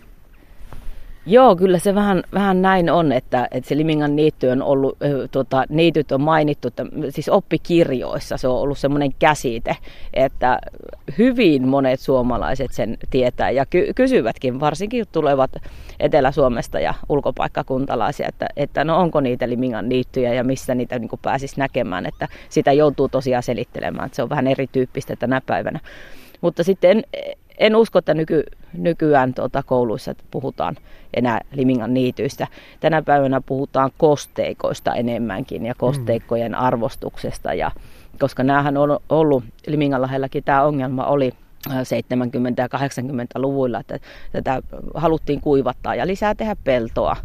Joo, kyllä se vähän, vähän näin on, että, että se Limingan niitty on ollut, tuota, niityt on mainittu, että, siis oppikirjoissa se on ollut semmoinen käsite, että hyvin monet suomalaiset sen tietää ja ky- kysyvätkin, varsinkin tulevat Etelä-Suomesta ja ulkopaikkakuntalaisia, että, että no onko niitä Limingan niittyjä ja missä niitä niin pääsisi näkemään, että sitä joutuu tosiaan selittelemään, että se on vähän erityyppistä tänä päivänä. Mutta sitten en usko, että nyky, nykyään tuota, kouluissa puhutaan enää Limingan niityistä. Tänä päivänä puhutaan kosteikoista enemmänkin ja kosteikkojen arvostuksesta. Ja, koska näähän on ollut, Limingan lähelläkin tämä ongelma oli 70- ja 80-luvuilla, että tätä haluttiin kuivattaa ja lisää tehdä peltoa.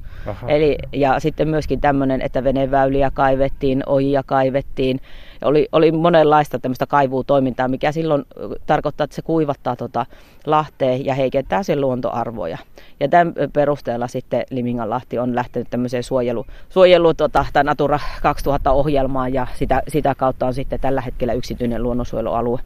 Eli, ja sitten myöskin tämmöinen, että veneväyliä kaivettiin, ojia kaivettiin. Oli, oli monenlaista tämmöistä kaivuutoimintaa, mikä silloin tarkoittaa, että se kuivattaa tuota lahteen ja heikentää sen luontoarvoja. Ja tämän perusteella sitten Liminganlahti on lähtenyt tämmöiseen suojelu, suojelu tota, Natura 2000-ohjelmaan ja sitä, sitä kautta on sitten tällä hetkellä yksityinen luonnonsuojelualue.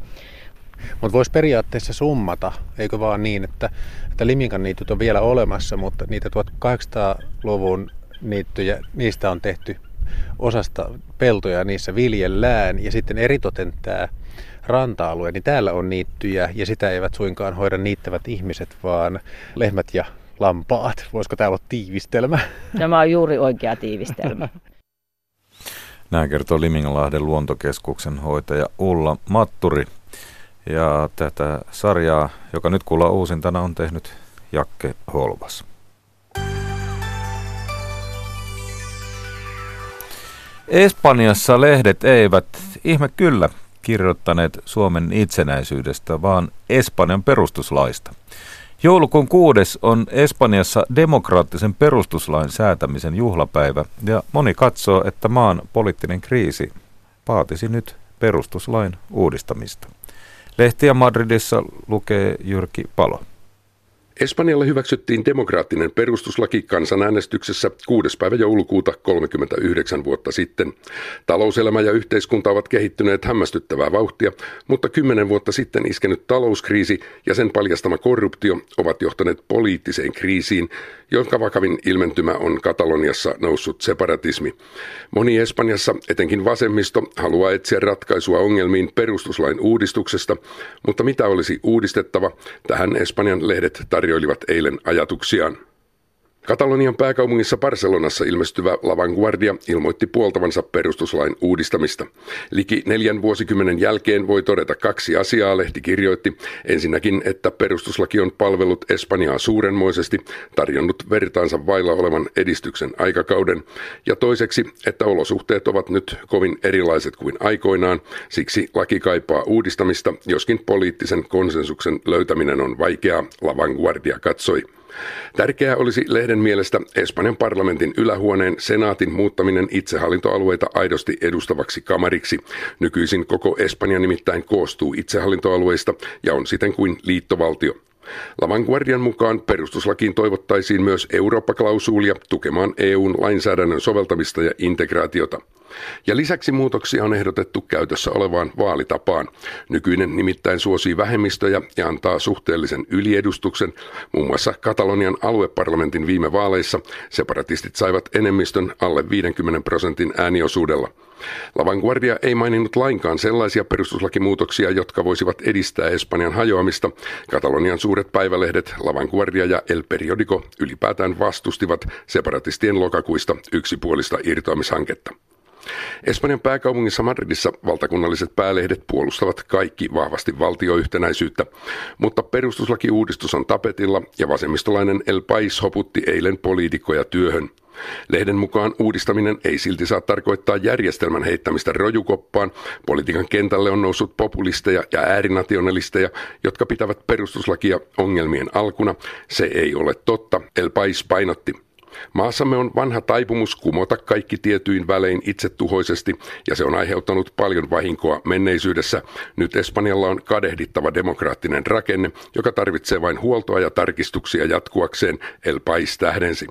Mutta voisi periaatteessa summata, eikö vaan niin, että, että Liminkan niityt on vielä olemassa, mutta niitä 1800-luvun niittyjä, niistä on tehty osasta peltoja, niissä viljellään ja sitten eritoten tämä ranta-alue, niin täällä on niittyjä ja sitä eivät suinkaan hoida niittävät ihmiset, vaan lehmät ja lampaat. Voisiko täällä olla tiivistelmä? Tämä on juuri oikea tiivistelmä. Näin kertoo Liminganlahden luontokeskuksen hoitaja Ulla Matturi. Ja tätä sarjaa, joka nyt kuullaan uusintana, on tehnyt Jakke Holvas. Espanjassa lehdet eivät, ihme kyllä, kirjoittaneet Suomen itsenäisyydestä, vaan Espanjan perustuslaista. Joulukuun kuudes on Espanjassa demokraattisen perustuslain säätämisen juhlapäivä ja moni katsoo, että maan poliittinen kriisi vaatisi nyt perustuslain uudistamista. Lehtiä Madridissa lukee Jyrki Palo. Espanjalle hyväksyttiin demokraattinen perustuslaki kansanäänestyksessä 6. päivä joulukuuta 39 vuotta sitten. Talouselämä ja yhteiskunta ovat kehittyneet hämmästyttävää vauhtia, mutta kymmenen vuotta sitten iskenyt talouskriisi ja sen paljastama korruptio ovat johtaneet poliittiseen kriisiin, jonka vakavin ilmentymä on Kataloniassa noussut separatismi. Moni Espanjassa, etenkin vasemmisto, haluaa etsiä ratkaisua ongelmiin perustuslain uudistuksesta, mutta mitä olisi uudistettava? Tähän Espanjan lehdet tarvitsevat tarjoilivat eilen ajatuksiaan. Katalonian pääkaupungissa Barcelonassa ilmestyvä La Vanguardia ilmoitti puoltavansa perustuslain uudistamista. Liki neljän vuosikymmenen jälkeen voi todeta kaksi asiaa, lehti kirjoitti. Ensinnäkin, että perustuslaki on palvellut Espanjaa suurenmoisesti, tarjonnut vertaansa vailla olevan edistyksen aikakauden. Ja toiseksi, että olosuhteet ovat nyt kovin erilaiset kuin aikoinaan, siksi laki kaipaa uudistamista, joskin poliittisen konsensuksen löytäminen on vaikeaa, La Vanguardia katsoi. Tärkeää olisi lehden mielestä Espanjan parlamentin ylähuoneen senaatin muuttaminen itsehallintoalueita aidosti edustavaksi kamariksi. Nykyisin koko Espanja nimittäin koostuu itsehallintoalueista ja on siten kuin liittovaltio. Lavanguardian mukaan perustuslakiin toivottaisiin myös Eurooppa-klausuulia tukemaan EUn lainsäädännön soveltamista ja integraatiota. Ja lisäksi muutoksia on ehdotettu käytössä olevaan vaalitapaan. Nykyinen nimittäin suosii vähemmistöjä ja antaa suhteellisen yliedustuksen. Muun muassa Katalonian alueparlamentin viime vaaleissa separatistit saivat enemmistön alle 50 prosentin ääniosuudella. Lavanguardia ei maininnut lainkaan sellaisia perustuslakimuutoksia, jotka voisivat edistää Espanjan hajoamista. Katalonian suuret päivälehdet Lavanguardia ja El Periodico ylipäätään vastustivat separatistien lokakuista yksipuolista irtoamishanketta. Espanjan pääkaupungissa Madridissa valtakunnalliset päälehdet puolustavat kaikki vahvasti valtioyhtenäisyyttä, mutta perustuslakiuudistus on tapetilla ja vasemmistolainen El Pais hoputti eilen poliitikkoja työhön. Lehden mukaan uudistaminen ei silti saa tarkoittaa järjestelmän heittämistä rojukoppaan. Politiikan kentälle on noussut populisteja ja äärinationalisteja, jotka pitävät perustuslakia ongelmien alkuna. Se ei ole totta, El Pais painotti. Maassamme on vanha taipumus kumota kaikki tietyin välein itsetuhoisesti ja se on aiheuttanut paljon vahinkoa menneisyydessä. Nyt Espanjalla on kadehdittava demokraattinen rakenne, joka tarvitsee vain huoltoa ja tarkistuksia jatkuakseen, El Pais tähdensi.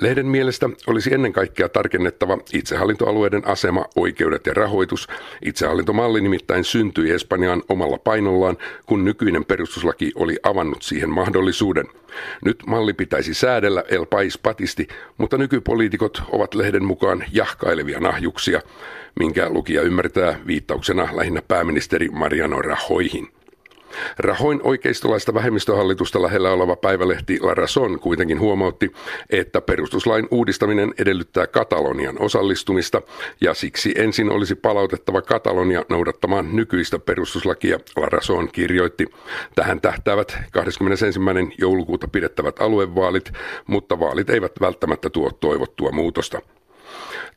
Lehden mielestä olisi ennen kaikkea tarkennettava itsehallintoalueiden asema, oikeudet ja rahoitus. Itsehallintomalli nimittäin syntyi Espanjaan omalla painollaan, kun nykyinen perustuslaki oli avannut siihen mahdollisuuden. Nyt malli pitäisi säädellä El Pais patisti, mutta nykypoliitikot ovat lehden mukaan jahkailevia nahjuksia, minkä lukija ymmärtää viittauksena lähinnä pääministeri Mariano Rahoihin. Rahoin oikeistolaista vähemmistöhallitusta lähellä oleva päivälehti La Razón kuitenkin huomautti, että perustuslain uudistaminen edellyttää Katalonian osallistumista ja siksi ensin olisi palautettava Katalonia noudattamaan nykyistä perustuslakia, La Razón kirjoitti. Tähän tähtäävät 21. joulukuuta pidettävät aluevaalit, mutta vaalit eivät välttämättä tuo toivottua muutosta.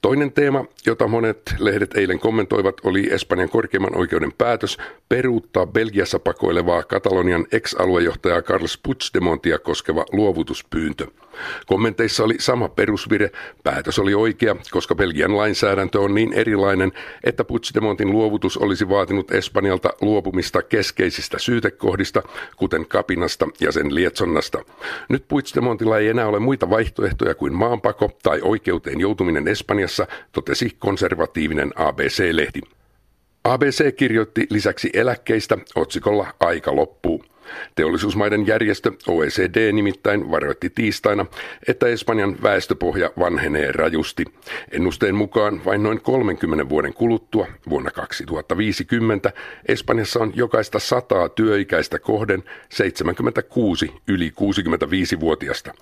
Toinen teema, jota monet lehdet eilen kommentoivat, oli Espanjan korkeimman oikeuden päätös peruuttaa Belgiassa pakoilevaa Katalonian ex-aluejohtajaa Carles Puigdemontia koskeva luovutuspyyntö. Kommenteissa oli sama perusvire, päätös oli oikea, koska Belgian lainsäädäntö on niin erilainen, että Puigdemontin luovutus olisi vaatinut Espanjalta luopumista keskeisistä syytekohdista, kuten kapinasta ja sen lietsonnasta. Nyt Puigdemontilla ei enää ole muita vaihtoehtoja kuin maanpako tai oikeuteen joutuminen Espanjassa, totesi konservatiivinen ABC-lehti. ABC kirjoitti lisäksi eläkkeistä otsikolla Aika loppuu. Teollisuusmaiden järjestö OECD nimittäin varoitti tiistaina, että Espanjan väestöpohja vanhenee rajusti. Ennusteen mukaan vain noin 30 vuoden kuluttua, vuonna 2050, Espanjassa on jokaista sataa työikäistä kohden 76 yli 65-vuotiasta.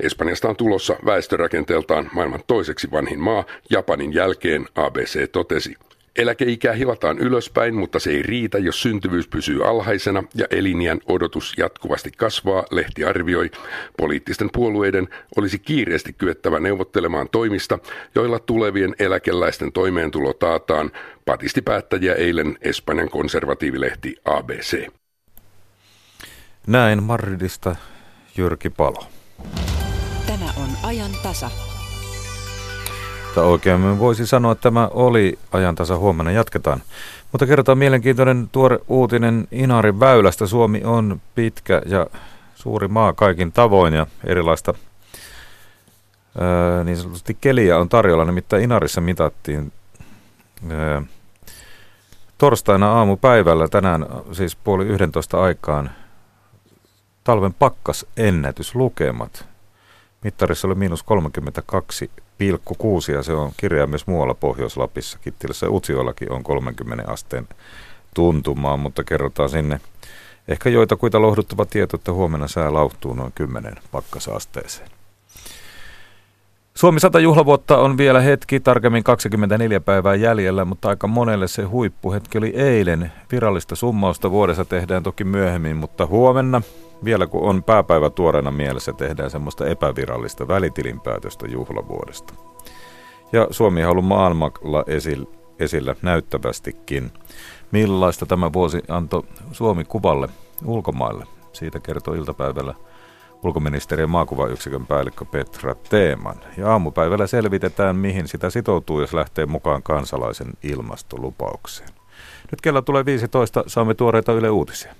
Espanjasta on tulossa väestörakenteeltaan maailman toiseksi vanhin maa Japanin jälkeen, ABC totesi. Eläkeikää hilataan ylöspäin, mutta se ei riitä, jos syntyvyys pysyy alhaisena ja eliniän odotus jatkuvasti kasvaa, lehti arvioi. Poliittisten puolueiden olisi kiireesti kyettävä neuvottelemaan toimista, joilla tulevien eläkeläisten toimeentulo taataan, patisti päättäjiä eilen Espanjan konservatiivilehti ABC. Näin Madridista Jyrki Palo. Tämä on ajan tasa. Mutta oikein voisi sanoa, että tämä oli ajantasa. Huomenna jatketaan. Mutta kerrotaan mielenkiintoinen tuore uutinen Inarin väylästä. Suomi on pitkä ja suuri maa kaikin tavoin ja erilaista ää, niin sanotusti keliä on tarjolla. Nimittäin Inarissa mitattiin ää, torstaina aamupäivällä tänään siis puoli 11 aikaan talven pakkasennätyslukemat. Mittarissa oli miinus 32 kuusi ja se on kirjaa myös muualla Pohjois-Lapissa. Kittilässä Utsioillakin on 30 asteen tuntumaan, mutta kerrotaan sinne ehkä joitakuita lohduttava tieto, että huomenna sää lauhtuu noin 10 pakkasasteeseen. Suomi 100 juhlavuotta on vielä hetki, tarkemmin 24 päivää jäljellä, mutta aika monelle se huippuhetki oli eilen. Virallista summausta vuodessa tehdään toki myöhemmin, mutta huomenna vielä kun on pääpäivä tuoreena mielessä, tehdään semmoista epävirallista välitilinpäätöstä juhlavuodesta. Ja Suomi on ollut maailmalla esillä, esillä näyttävästikin. Millaista tämä vuosi antoi Suomi-kuvalle ulkomaille? Siitä kertoo iltapäivällä ulkoministeriön maakuvayksikön päällikkö Petra Teeman. Ja aamupäivällä selvitetään, mihin sitä sitoutuu, jos lähtee mukaan kansalaisen ilmastolupaukseen. Nyt kello tulee 15, saamme tuoreita Yle Uutisia.